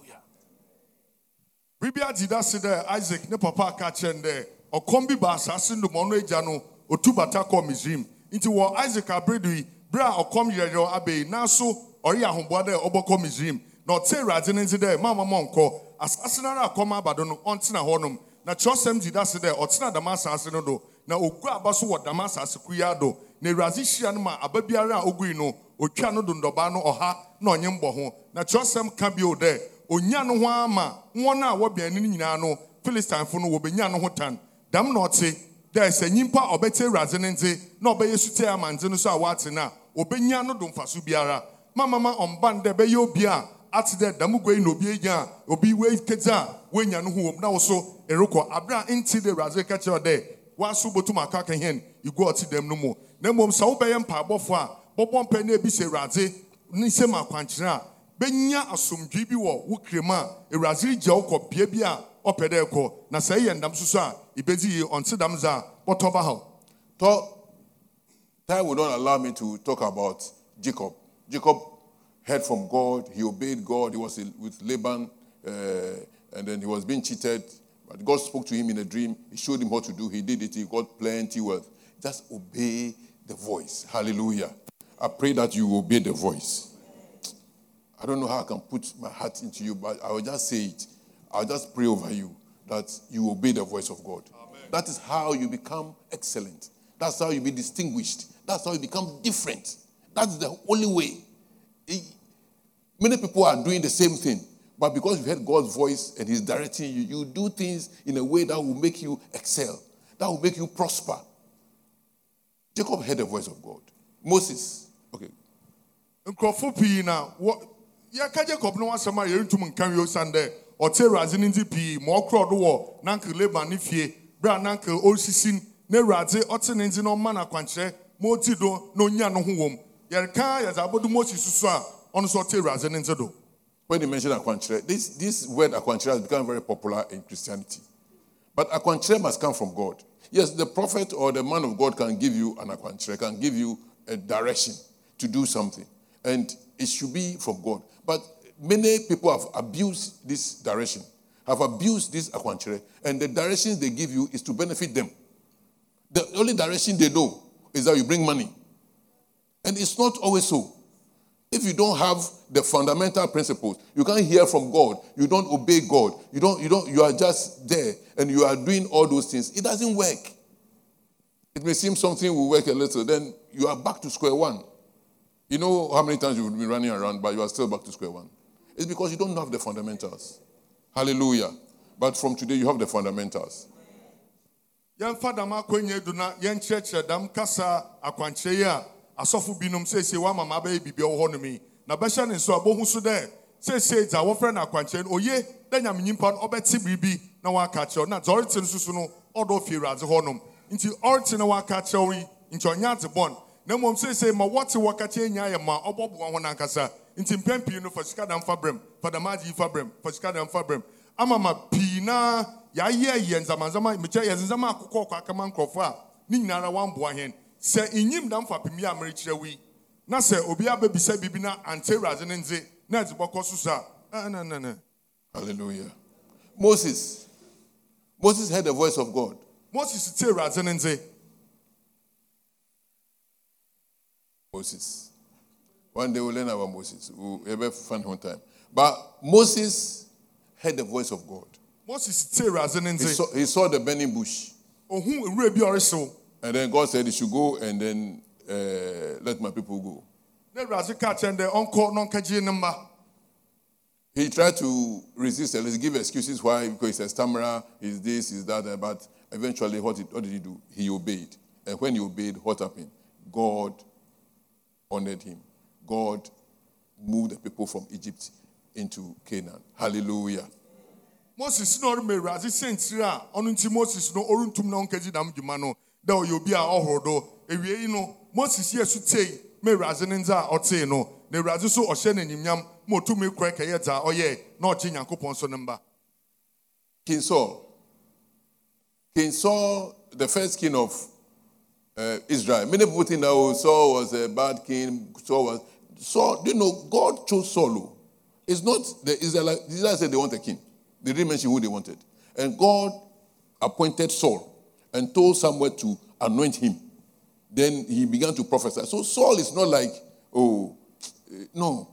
biribi agye da se dɛ isaac ne papa aka kyerɛ no dɛ ɔkɔm bi ba asase no ma ɔno agya no ɔtu bata kɔ misraim nti wɔ isaac abere do yi bere a ɔkɔm yerɛyerɛ abɛyi nanso ɔreyɛ ahoboa dɛ ɔbɔkɔ misraim na ɔte awurade no nti dɛ mama ma ɔnkɔ asase no ara a kɔm aba do no ɔntena hɔnom na kyerɛwsɛm gye da se dɛ ɔtena dama asase no do na ogu aba so wɔ dama asase kuyaa do na awurade hyia no ma aba biara a ogui no otwa no do ndɔbaa no ɔha na ɔnye mbɔ ho. Na kyerɛwsɛm ka bio dɛ onya no ho ama wɔn a wɔbɛn no nyinaa no philistinefoɔ no wɔbɛnya no ho tan. Dɛm na ɔte. Dɛ sɛ nyimpa ɔbɛte awurade ne nte na ɔbɛyɛ sute amante no so a wɔate no a ɔbɛnya no do mfaso biara. Mamama ɔmban dɛ bɛyɛ obi a ate dɛ dɛm gua yi na obi anya obi wei kete a woanya no ho wɔ na wo so ɛrekɔ. Nti de awurade ka dɛ waso botum aka hɛn. Igu ɔte dɛm no mu na mmom sɛ wobɛyɛ mpaebɔfo a bɔbɔ mpɛ na ebi sɛ awurade ne nsɛm akwankyerɛ a bɛnya asomdwee bi wɔ wo krem a awurade gya wo kɔ bea na sɛ ɛyɛ ndam soso a Thought time will not allow me to talk about Jacob. Jacob heard from God. He obeyed God. He was with Laban, uh, and then he was being cheated. But God spoke to him in a dream. He showed him what to do. He did it. He got plenty wealth. Just obey the voice. Hallelujah. I pray that you obey the voice. I don't know how I can put my heart into you, but I will just say it. I'll just pray over you that you obey the voice of God. That is how you become excellent. That's how you be distinguished. That's how you become different. That's the only way. Many people are doing the same thing, but because you heard God's voice and He's directing you, you do things in a way that will make you excel, that will make you prosper. Jacob heard the voice of God. Moses, okay, nkurɔfo pii na wɔ yɛka jacob no wasɛm a yɛntum nka wie osiane dɛ ɔte awurade no nti pii ma ɔkorɔ do wɔ nanke laban ne fie berɛ a nanke ɔresisi na awurade ɔte ne nti na ɔma no akwankyerɛ ma ɔti do na ɔnya no ho wom yɛreka yɛdze abɔdo moses so a ɔno nso ɔte awurade ne nti do when you mention Akwanchere, this, this word Akwanchere has become very popular in Christianity. But Akwanchere must come from God. Yes, the prophet or the man of God can give you an Akwanchere, can give you a direction to do something. And it should be from God. But many people have abused this direction, have abused this Akwanchere, and the directions they give you is to benefit them. The only direction they know is that you bring money. And it's not always so. If you don't have the fundamental principles, you can't hear from God. You don't obey God. You don't, you don't, you are just there and you are doing all those things. It doesn't work. It may seem something will work a little, then you are back to square one. You know how many times you've been running around, but you are still back to square one. It's because you don't have the fundamentals. Hallelujah. But from today, you have the fundamentals. yɛmfa dam akɔnya du na yɛnkyerɛkyerɛ dam kasa akwankyerɛ yi a asɔfo binom seesie wama ma bɛyɛ biribi wɔ hɔnom yi na bɛhyɛ ne nso a bohu so dɛ seesie dza wɔfrɛ no no oye dɛ nyame nyimpa no ɔbɛte biribi na waka kyerɛw na dza ɔrete no soso no ɔdɔ fie awurade hɔnom nti ɔrete na waka kyerɛw yi nti ɔnyɛ adze bɔn na mmom seesie ma wɔte wɔka kyerɛ nya yɛ ma ɔbɔboa ho nankasa nti mpɛn pii no fa sika dam fa brɛm fa dam agye yi fa brɛm fa sika dam fa brɛm ama ma pii na yɛayɛ yɛ nzamanzama mekyɛ yɛ nzama akokɔ ɔkɔ akama nkurɔfo a ne nyinara wamboa hɛn sɛ inyim dam fapem yi a merekyerɛ na sɛ obi abɛbisa biribi na ante awurade na ɛdze bɔkɔ so so a ah, ɛnɛnɛnɛ Hallelujah. Moses. Moses heard the voice of God. moses te awurade ndze Moses. One day we'll learn about Moses. We'll have a fun one time. But Moses heard the voice of God. moses te awurade no He saw, he saw the burning bush. ohun nwura bi a ɔrehyew And then God said he should go and then uh, let my people go. na awurade ka kyɛn dɛ ɔnkɔ na ɔnkɛgye ne mma He tried to resist and give excuses why, because he's a stammerer, he's this, he's that, but eventually what, he- what did he do? He obeyed. And when he obeyed, what happened? God honored him. God moved the people from Egypt into Canaan. Hallelujah. moses na ɔrema awurade sɛntiri a ɔno moses no ɔrentum na ɔnkɛgye dam dwuma no dɛ ɔyɛ obi a ɔhoro do awie yi no moses yɛ so tei ma awurade ne ndze a ɔtee no na awurade so ɔhyɛ no animnyam ma ɔtumi korɛ kɛyɛ dza ɔyɛɛ na ɔgye nyankopɔn so ne mba King Saul. King Saul, the first king of uh, Israel. Many people think that oh, Saul was a bad king. Saul was Saul. You know, God chose Saul. It's not the Israelites. Israelites said they want a king. They didn't mention who they wanted, and God appointed Saul and told Samuel to anoint him. Then he began to prophesy. So Saul is not like oh, no.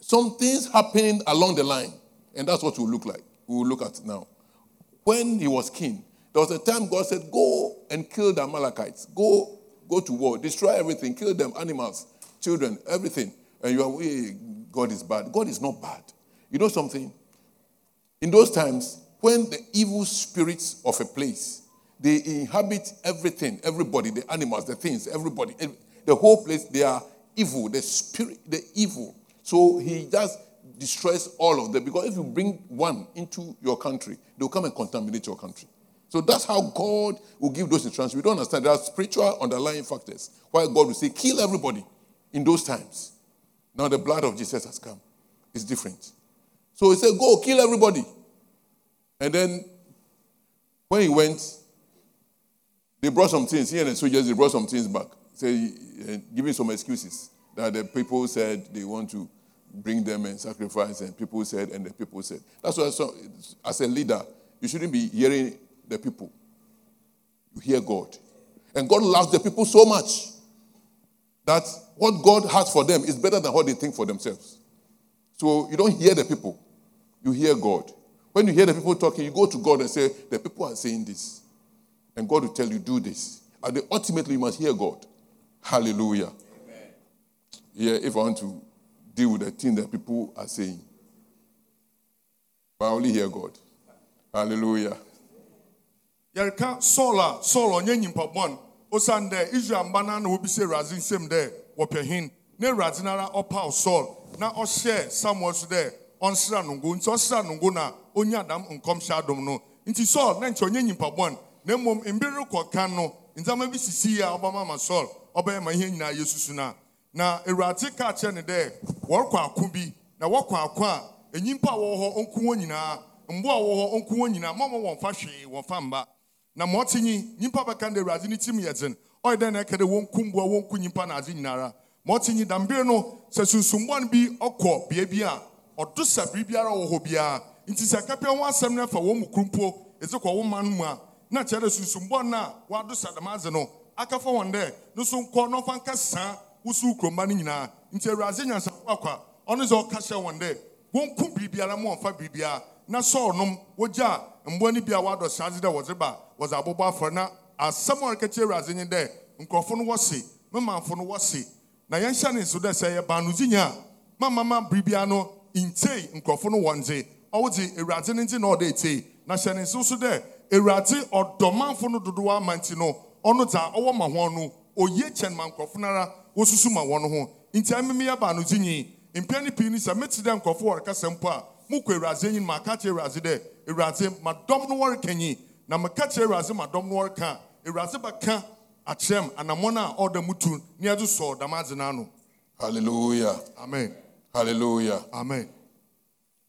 Some things happened along the line, and that's what we will look like. We will look at now when he was king, there was a time God said, Go and kill the Amalekites. Go, go to war, destroy everything, kill them, animals, children, everything. And you are, "Hey, God is bad. God is not bad. You know something? In those times, when the evil spirits of a place, they inhabit everything, everybody, the animals, the things, everybody, the whole place, they are evil, the spirit, the evil. So he just destroys all of them because if you bring one into your country, they'll come and contaminate your country. So that's how God will give those instructions. We don't understand. There are spiritual underlying factors why God will say, kill everybody in those times. Now the blood of Jesus has come. It's different. So he said, go kill everybody. And then when he went, they brought some things. here, and the soldiers, they brought some things back. Say, uh, giving some excuses that the people said they want to bring them and sacrifice, and people said, and the people said. That's why, so, as a leader, you shouldn't be hearing the people. You hear God. And God loves the people so much that what God has for them is better than what they think for themselves. So you don't hear the people, you hear God. When you hear the people talking, you go to God and say, The people are saying this. And God will tell you, Do this. And ultimately, you must hear God. Hallelujah. Yeah, if I want to deal with the thing that people are saying, I only hear God. Hallelujah. yɛreka saul a saul ɔnyɛ nyimpa bɔn osiane dɛ israel mba no na wɔbisɛ awurade nsɛm dɛ wɔpɛ hen na awurade no ara ɔpaw saul na ɔhyɛɛ samuel so dɛ ɔnsra nongo nti ɔsra nongo na ɔnya dam nkɔmhyɛ adom no nti saul na nkyɛ ɔnyɛ nyimpa bɔn na mmom mbere rekɔ kan no ndzɛmba bi sisi a ɔbɛma ma saul ɔbɛyɛ ma ihe nyinaa yɛ susu na. Na awurade ka kyerɛ ne dɛ wɔrekɔ ako bi na wɔkɔ ako a enyimpa wɔwɔ hɔ ɔnko wɔn nyinaa mboa a wɔwɔ hɔ ɔnko wɔn nyinaa mama wɔn fa hwee wɔn fa mba. Na ma ɔte nyi nyimpa bɛka dɛ awurade ne tim yɛ dzen. Ɔyɛ dɛ na ɛka dɛ wɔnku mboa wɔnku nyimpa na adze nyinara? Ma ɔte nyi dambere no sɛ sunsumboa no bi ɔkɔ bea a ɔdo sa biribiara wɔ hɔ biara. Nti sɛ kapɛ ho asɛm no afa wɔn mu kurumpo ɛdze kɔ wɔn man mu a na kyerɛ dɛ sunsumboa no a wɔado sa dɛm adze no aka fa wɔn dɛ. No so nkɔ na ɔfa nka saa wosu kuromba no nyinaa. Nti awurade nyansafo akwa ɔno sɛ ɔka hyɛ wɔn dɛ wɔnku biribiara ma wɔmfa biribiara na sɔɔ nom wogya mboa no bi a wɔadɔ saa dze dɛ wɔdze ba wɔdze abobɔ afɔre. Na asɛm a ɔreka kyerɛ awurade nye dɛ nkurɔfo no wɔse me manfo no wɔse na yɛnhyɛ ne nso dɛ sɛ yɛba no dzinya a mamama biribiara no ntei nkurɔfo no wɔn dze ɔwodze awurade no nti na ɔde etei. Na hyɛ ne nso so dɛ awurade ɔdɔ manfo no dodoɔ ama nti no ɔno dza ɔwɔ ma wɔn no. Oye kyɛn ma nkurɔfo no ara wɔsusu ma wɔn ho. Nti ɛmeme yɛba no dzinyi mpɛn ne pii ni sɛ mete dɛ nkurɔfo wɔrekasa mpo a mokɔ awurade anim ma aka kyerɛ awurade dɛ awurade madɔm no wɔreka nyi. Na meka kyerɛ awurade madɔm no wɔreka. Awurade bɛka akyerɛm anammɔn a ɔda mu tu ne ɛde sɔɔ dam adze no ano Hallelujah. amen. Hallelujah. amen.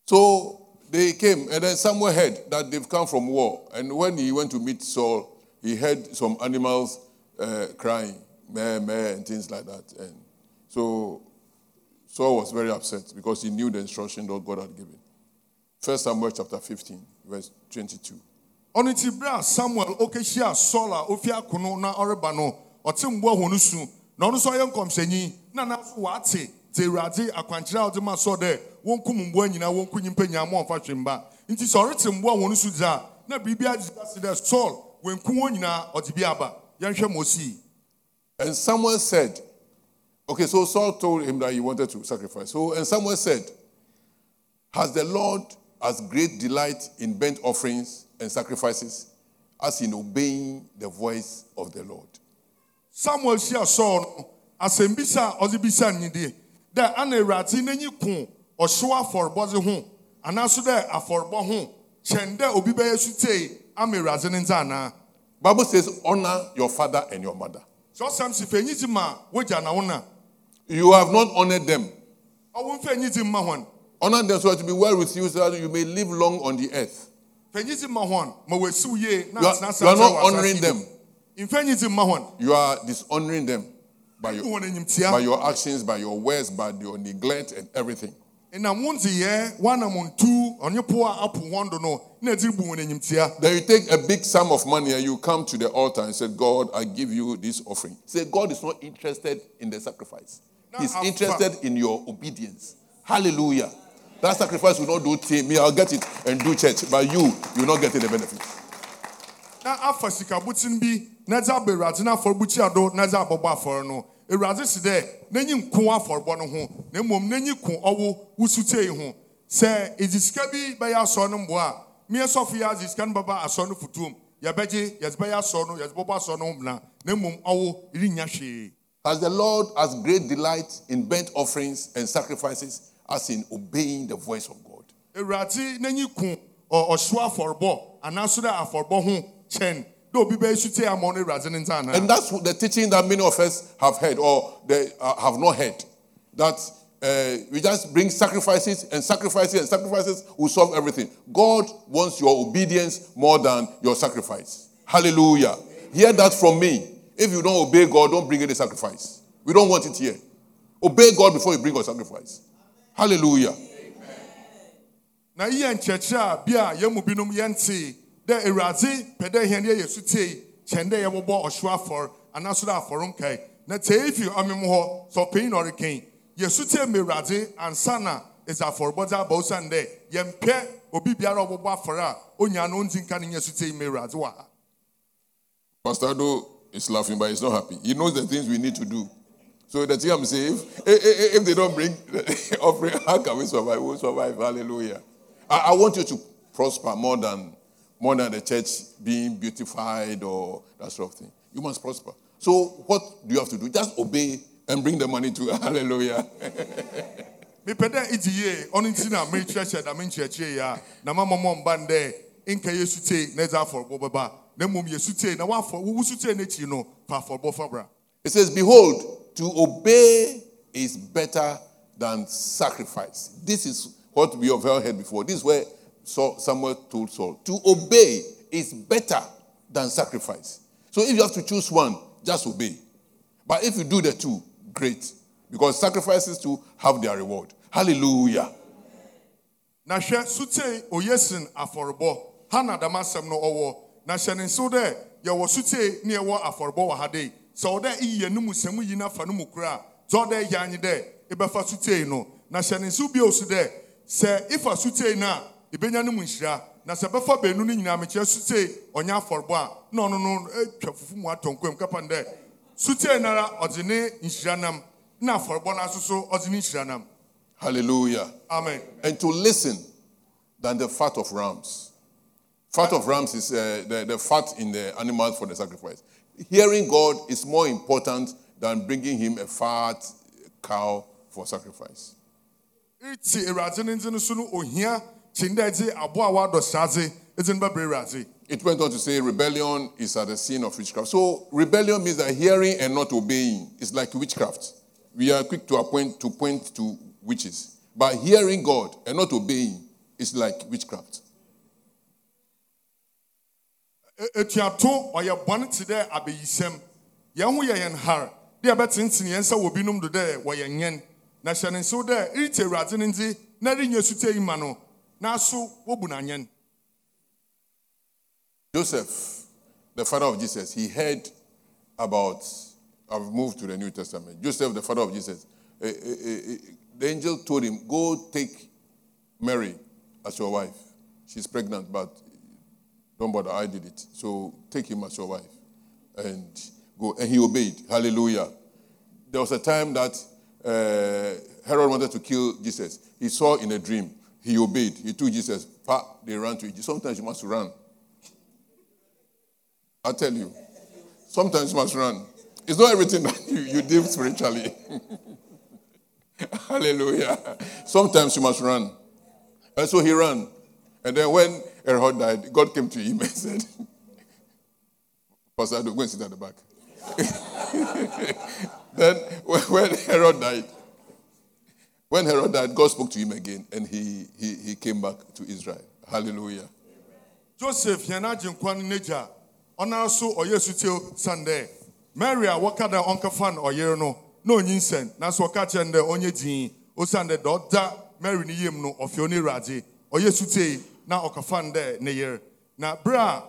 So they came, and then Samuel heard that they've come from war. And when he went to meet Saul, he heard some animals uh, crying, meh, meh, and things like that. And so Saul was very upset because he knew the instruction that God had given. First Samuel chapter 15, verse 22. ɔno a samuel ɔkɛhyia saul a ɔfi akono na ɔreba no ɔte mboa su na ɔno nso ɔyɛ na nanso wate te awurade akwankyerɛ a ɔde ma sɔ dɛ wɔnkum mboa nyinaa wɔnku nyimpa nyinaa ma ɔmfa hwe mba nti sɛ ɔrete mboa hɔ no so dze a na biribi agye ase dɛ saul wɔnku wɔn nyinaa ɔde bi aba yɛnhwɛ ma osii And Samuel said, okay, so Saul told him that he wanted to sacrifice. So, and Samuel said, Has the Lord as great delight in burnt offerings and sacrifices as in obeying the voice of the Lord? samuel hyia saul no asɛm bisa a ɔde bisa ne die dɛ ana awurade n'enyi ko ɔhyew afɔrebɔdze ho anaaso dɛ afɔrebɔ ho kyɛn dɛ obi bɛyɛ sutee ama awurade ne nsa anaa Bible says, honor your father and your mother. sɛ ɔsɛm si fɛ enyi dzi ma wogya na wo na You have not honored them. ɔwo mfɛ enyi dzi mma hɔn Honor them so as to be well with you so that you may live long on the earth. fɛ enyi dzi mma hɔn ma wɔasiw yie na You are, atena you are not honoring them. mfɛ enyi dzi mma hɔn You are dishonoring them by your, by your actions, by your words, by your neglect and everything. ɛnam wo ndzeyɛɛ wɔanam ntu ɔnye po a apo wɔn do no na ɛdze bu Then you take a big sum of money and you come to the altar and say, God, I give you this offering. Say, God is not interested in the sacrifice. He's interested in your obedience. Hallelujah. That sacrifice will not do to me. I'll get it and do church. But you, you're not getting the benefit. Na afa sikabotin bi na ɛdze aba awurade no afɔrebukyia do na ɛdze abɔbɔ afɔre no. Awurade si dɛ n'enyi nko afɔrebɔ no ho na mmom n'enyi ko ɔwo wosutee ho. Sɛ ɛdzi sika bi bɛyɛ asɔre no mboa a meɛ sɔfo yi adze sika no bɛba asɔre no fotuom yɛbɛgye yɛdze bɛyɛ asɔre no yɛdze bɔbɔ asɔre no ho mena na mmom ɔwo rennya hwee. As the Lord has great delight in burnt offerings and sacrifices, as in obeying the voice of God. awurade n'anyi ku ɔ- ɔhyew afɔrebɔ anaaso dɛ afɔrebɔ ho kyɛn dɛ obi bɛyɛ sute ama no awurade ne nsa anaa And that's the teaching that many of us have heard or they uh, have not heard. That uh, we just bring sacrifices and sacrifices and sacrifices will solve everything. God wants your obedience more than your sacrifice. Hallelujah. Hear that from me. If you don't obey God, don't bring any sacrifice. We don't want it here. Obey God before you bring your sacrifice. Hallelujah. na mu dɛ awurade pɛ dɛ yɛn yɛ sutee kyɛn dɛ yɛbɔbɔ ɔhyew afɔre anaaso dɛ afɔre nkae na tee fi ɔmem hɔ sɛ ɔpanyin na ɔrekɛn yɛsutee ma awurade ansa na ɛsɛ afɔrebɔdze aba osiane dɛ yɛmpɛ obi biara ɔbɔbɔ afɔre a onya no ɔnti nka ne nyɛ sutee ma awurade wɔ Pastor Ado is laughing, but he's not happy. He knows the things we need to do. So the thing I'm saying, if, if, if they don't bring offering, how can we survive? We'll survive. Hallelujah. I, I want you to prosper more than more than the church being beautified or that sort of thing. You must prosper. So what do you have to do? Just obey and bring the money to Hallelujah. mepɛ dɛ igye yie ɔno nti na merekyerɛkyerɛ da menkyerɛkyerɛ yi a na mama mɔ mba n dɛ nka yɛ sutee na ɛdze afɔrebɔ bɛba na mmom yɛ sutee na woafɔ wowu sutee no akyi no fa afɔrebɔ fa bra It says, Behold, to obey is better than sacrifice. This is what we have heard before. This is where Samuel told Saul. To obey is better than sacrifice. So if you have to choose one, just obey. But if you do the two, great. Because sacrifices too have their reward. Hallelujah. na hwɛ sutee oyɛ sen afɔrebɔ ha na dama no ɔwɔ na hyɛ ne nsew dɛ yɛwɔ sutee ne yɛwɔ afɔrebɔ wɔ ha dei sɛ wo dɛ iyi yɛn mu sɛm yi na fa no mu kora a sɛ ɔdɛ yɛ anye dɛ ebɛfa sutee no na hyɛ ne nsew bio dɛ sɛ ifa sutee no a ebenya no mu nhyira na sɛ bɛfa baanu no nyinaa mekyerɛ sutee ɔnyɛ afɔrebɔ a na ɔno no atwa fufu mu atɔ nkwam kapa no dɛ sutee nara ɔdze ne nhyira nam na afɔrebɔ no aso so ɔdze ne nhyira nam Hallelujah. amen and to listen than the fat of rams. Fat of rams is uh, the, the fat in the animals for the sacrifice. Hearing God is more important than bringing him a fat cow for sacrifice. Ti awurade ne nti no so no ohia kyen dɛ ɛdze aboa a wadɔ hyɛadze ɛdze no bɛbrɛ awurade It went on to say rebellion is at the sin of witchcraft. So rebellion means that hearing and not obeying is like witchcraft. We are quick to appoint to point to witches, but hearing God and not obeying is like witchcraft. Etuato ɔyɛ bɔne te dɛ abɛyisɛm yɛn ho yɛ yɛn har de yɛbɛtenten yɛn nsa wɔ binom do dɛ wɔyɛ nyɛn na hyɛ ne nsew dɛ ɛrete awurade no nti na ɛrenyɛ sute yi ma no nanso wobu no anyɛn Joseph, the father of Jesus, he heard about. I've moved to the New Testament. Joseph, the father of Jesus, eh, eh, eh, eh, the angel told him, Go take Mary as your wife. She's pregnant, but don't bother, I did it. So take him as your wife and go. And he obeyed. Hallelujah. There was a time that uh, Herod wanted to kill Jesus. He saw in a dream. He obeyed. He took Jesus. Pa, they ran to it. Sometimes you must run. I tell you, sometimes you must run. It's not everything that you, you do spiritually. Hallelujah. Sometimes you must run. And so he ran. And then when Herod died, God came to him and said, Pastor, go and sit at the back. then when Herod died, when Herod died, God spoke to him again and he, he, he came back to Israel. Hallelujah. joseph no ɔnara so ɔyɛ sutew san dɛ mary a wɔka dɛ ɔnkɛfa no ɔyere no na onyi nsɛn nanso ɔka kyerɛ no dɛ ɔnyɛ dinn osiane dɛ dɛ ɔda mary ne yam no ɔfew ne awurade ɔyɛ na ɔkafa no dɛ ne na bere a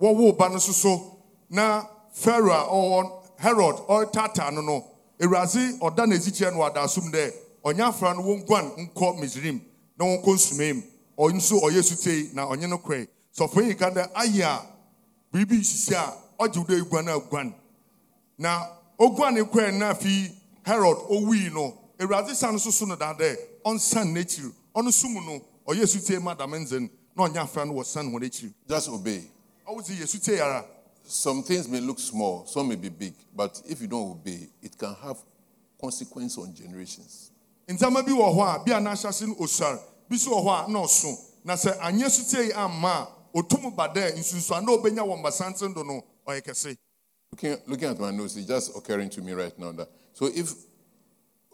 wɔwoo ba no so so na pharaoh ɔwɔ herod ɔretaataa no no awurade ɔda n'akyi kyerɛ no. Wɔ adaasom dɛ ɔnyɛ afra no wɔnguan nkɔ misrim na wɔnkɔ nsumaim ɔno nso ɔyɛ sutei na ɔnye no korɛ sɔfo yi ka dɛ ayɛ a biribi sisi a ɔgye wo dɛ eguan a eguan na oguan kɔɛ na afi herod owui no awurade san so so no da dɛ ɔnsan n'akyiri ɔno so mu no ɔyɛ sutie ma dame nzen na ɔnyɛ afra no wɔsan wɔn akyiri Just obey. ɔwo sɛ yɛ sutie ara. Some things may look small, some may be big, but if you don't obey, it can have consequence on generations. Nneɛma bi wɔ hɔ a bi a n'ahyase no osuare bi so wɔ hɔ a na ɔso na sɛ anyɛ sutie yi amma a otum ba dɛ nsunsuan na obenya wɔ mbasanten do no ɔyɛ kɛse Looking, looking at my notes, it's just occurring to me right now that so if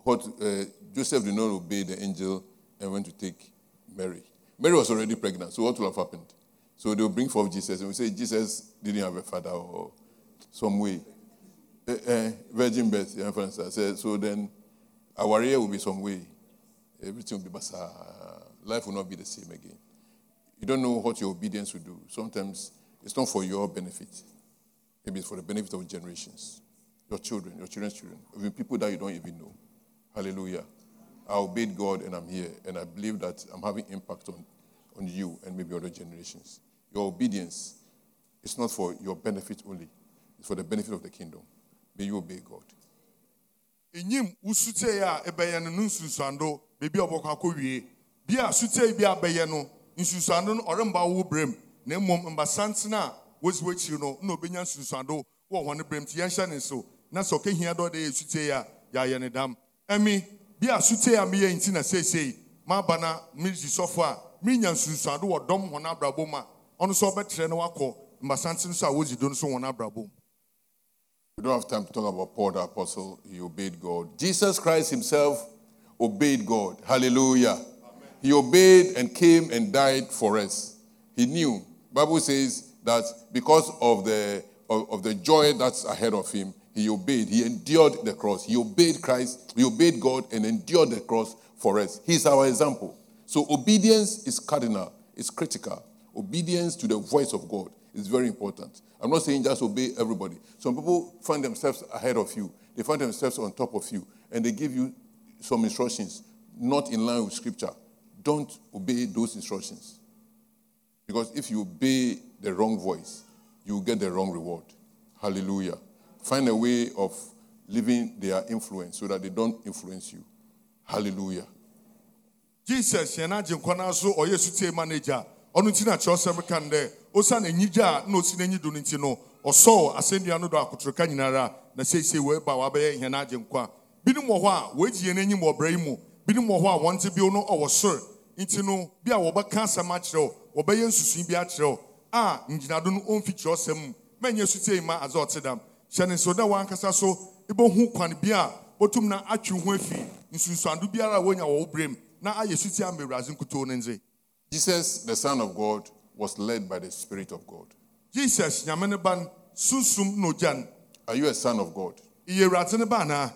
what uh, Joseph did not obey the angel and went to take Mary, Mary was already pregnant. So what would have happened? So they'll bring forth Jesus and we say Jesus didn't have a father or some way. Uh, uh, virgin birth, yeah, for instance. So- So then our area will be some way. Everything will be basa. Life will not be the same again. You don't know what your obedience will do. Sometimes it's not for your benefit. Maybe it's for the benefit of generations. Your children, your children's children, even people that you don't even know. Hallelujah. I obeyed God and I'm here, and I believe that I'm having impact on, on you and maybe other generations. Your obedience is not for your benefit only, it's for the benefit of the kingdom. May you obey God. Enyim wosutee a ɛbɛyɛ no no nsunsuando beebi a bi a sutee bi abɛyɛ no nsunsuando no ɔremba wo berɛm na mmom mbasantene a wosi w'akyiri no na obɛnya nsunsuando wɔ wɔn berɛm nti yɛnhyɛ ne so. Na sɛ ɔkɛhia dɛ ɔde yɛ sutee a ne dam. Ɛmi bi a sutee a meyɛ nti na seesei maaba na mirisi sɔfo a menya nsunsuando wɔ dɔm wɔn abrabɔ mu a ɔno nso ɔbɛtrɛ no wakɔ mbasantene so a wosi do no so wɔn abrabɔ We don't have time to talk about Paul the apostle. He obeyed God. Jesus Christ himself obeyed God. Hallelujah. He obeyed and came and died for us. He knew. Bible says that because of the of, of the joy that's ahead of him, he obeyed. He endured the cross. He obeyed Christ. He obeyed God and endured the cross for us. He's our example. So obedience is cardinal. It's critical. Obedience to the voice of God is very important. I'm not saying just obey everybody. Some people find themselves ahead of you, they find themselves on top of you, and they give you some instructions not in line with scripture. Don't obey those instructions. Because if you obey the wrong voice, you get the wrong reward. Hallelujah. Find a way of living their influence so that they don't influence you. Hallelujah. jesus yɛn agye nkwa no so manager ɔno nti na kyerɛwsɛm ka no dɛ osiane anyigye a na osi n'anyi do no. Nti no ɔsɔɔ asɛnnua no do nyinara na seesei wɔaba wɔabɛyɛ hɛn agye nkwa. Binom wɔ hɔ a wɔagyi yɛn anim wɔ ɔbrɛ yi mu. Binom wɔ hɔ a wɔnte bio no ɔwɔ soro nti no bi a wɔbɛka asɛm akyerɛ wo wɔbɛyɛ nsusui bi akyerɛ wo a ngyinado no ɔmfi kyerɛwsɛm mu mɛnyɛ sutie ma adze ɔte dam. Hyɛ ne nso dɛ wankasa so ibɛhu kwan bi a bɔtum na atwe ho afi nsunsuando biara a wonya wɔ na ayɛ sutie ama awurade nkutoo no ndze Jesus, the Son of God, was led by the Spirit of God. jesus nyame ne ba no sunsum na ogya no Are you a son of God? iyɛ awurade ne ba anaa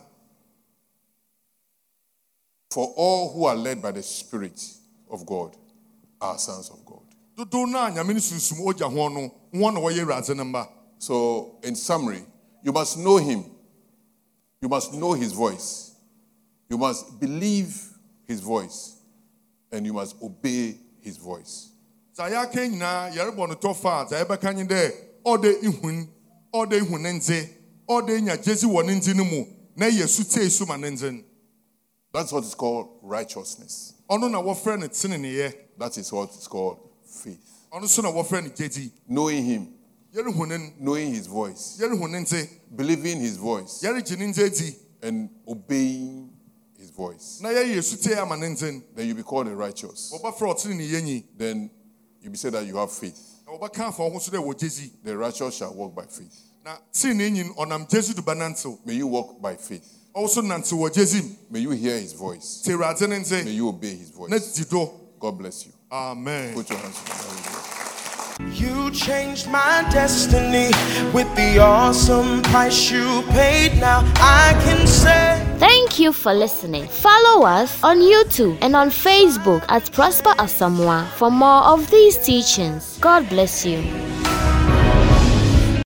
For all who are led by the Spirit of God are sons of God. dodow no a nyame no sunsum no wɔn na wɔyɛ awurade ne mba So, in summary, you must know Him. You must know His voice. You must believe His voice. And you must obey His voice. sɛ yɛaka nyinaa yɛrebɔ no tɔfa a sɛ yɛbɛka nye dɛ ɔde ihun ɔde ihu ne ndze ɔde nya gyesi wɔ ne ndze no mu na yɛ sutee so ma ne ndze no. That's what is called righteousness. ɔno na wɔfrɛ no teneneeɛ That is what is called faith. ɔno so na wɔfrɛ no gyedi Knowing Him, yɛrehu ne knowing His voice, yɛrehu ne ndze believing His voice, yɛregye ne ndze di. And obeying voice. na yɛyɛ sutee ama ne ndze no Then you be called a righteous. wɔbɛfrɛ ɔteneneeɛ nyi Then you be said that you have faith. na wɔbɛka afa wo ho so dɛ The righteous shall walk by faith. na tenee nyi no ɔnam gyesi do bɛnantew May you walk by faith. Also, so nantew wɔ May you hear His voice. te awurade ne May you obey His voice. God bless you. amen Put your hands together. You changed my destiny with the awesome price you paid. Now I can say. Thank you for listening. Follow us on YouTube and on Facebook at Prosper Asamoah for more of these teachings. God bless you.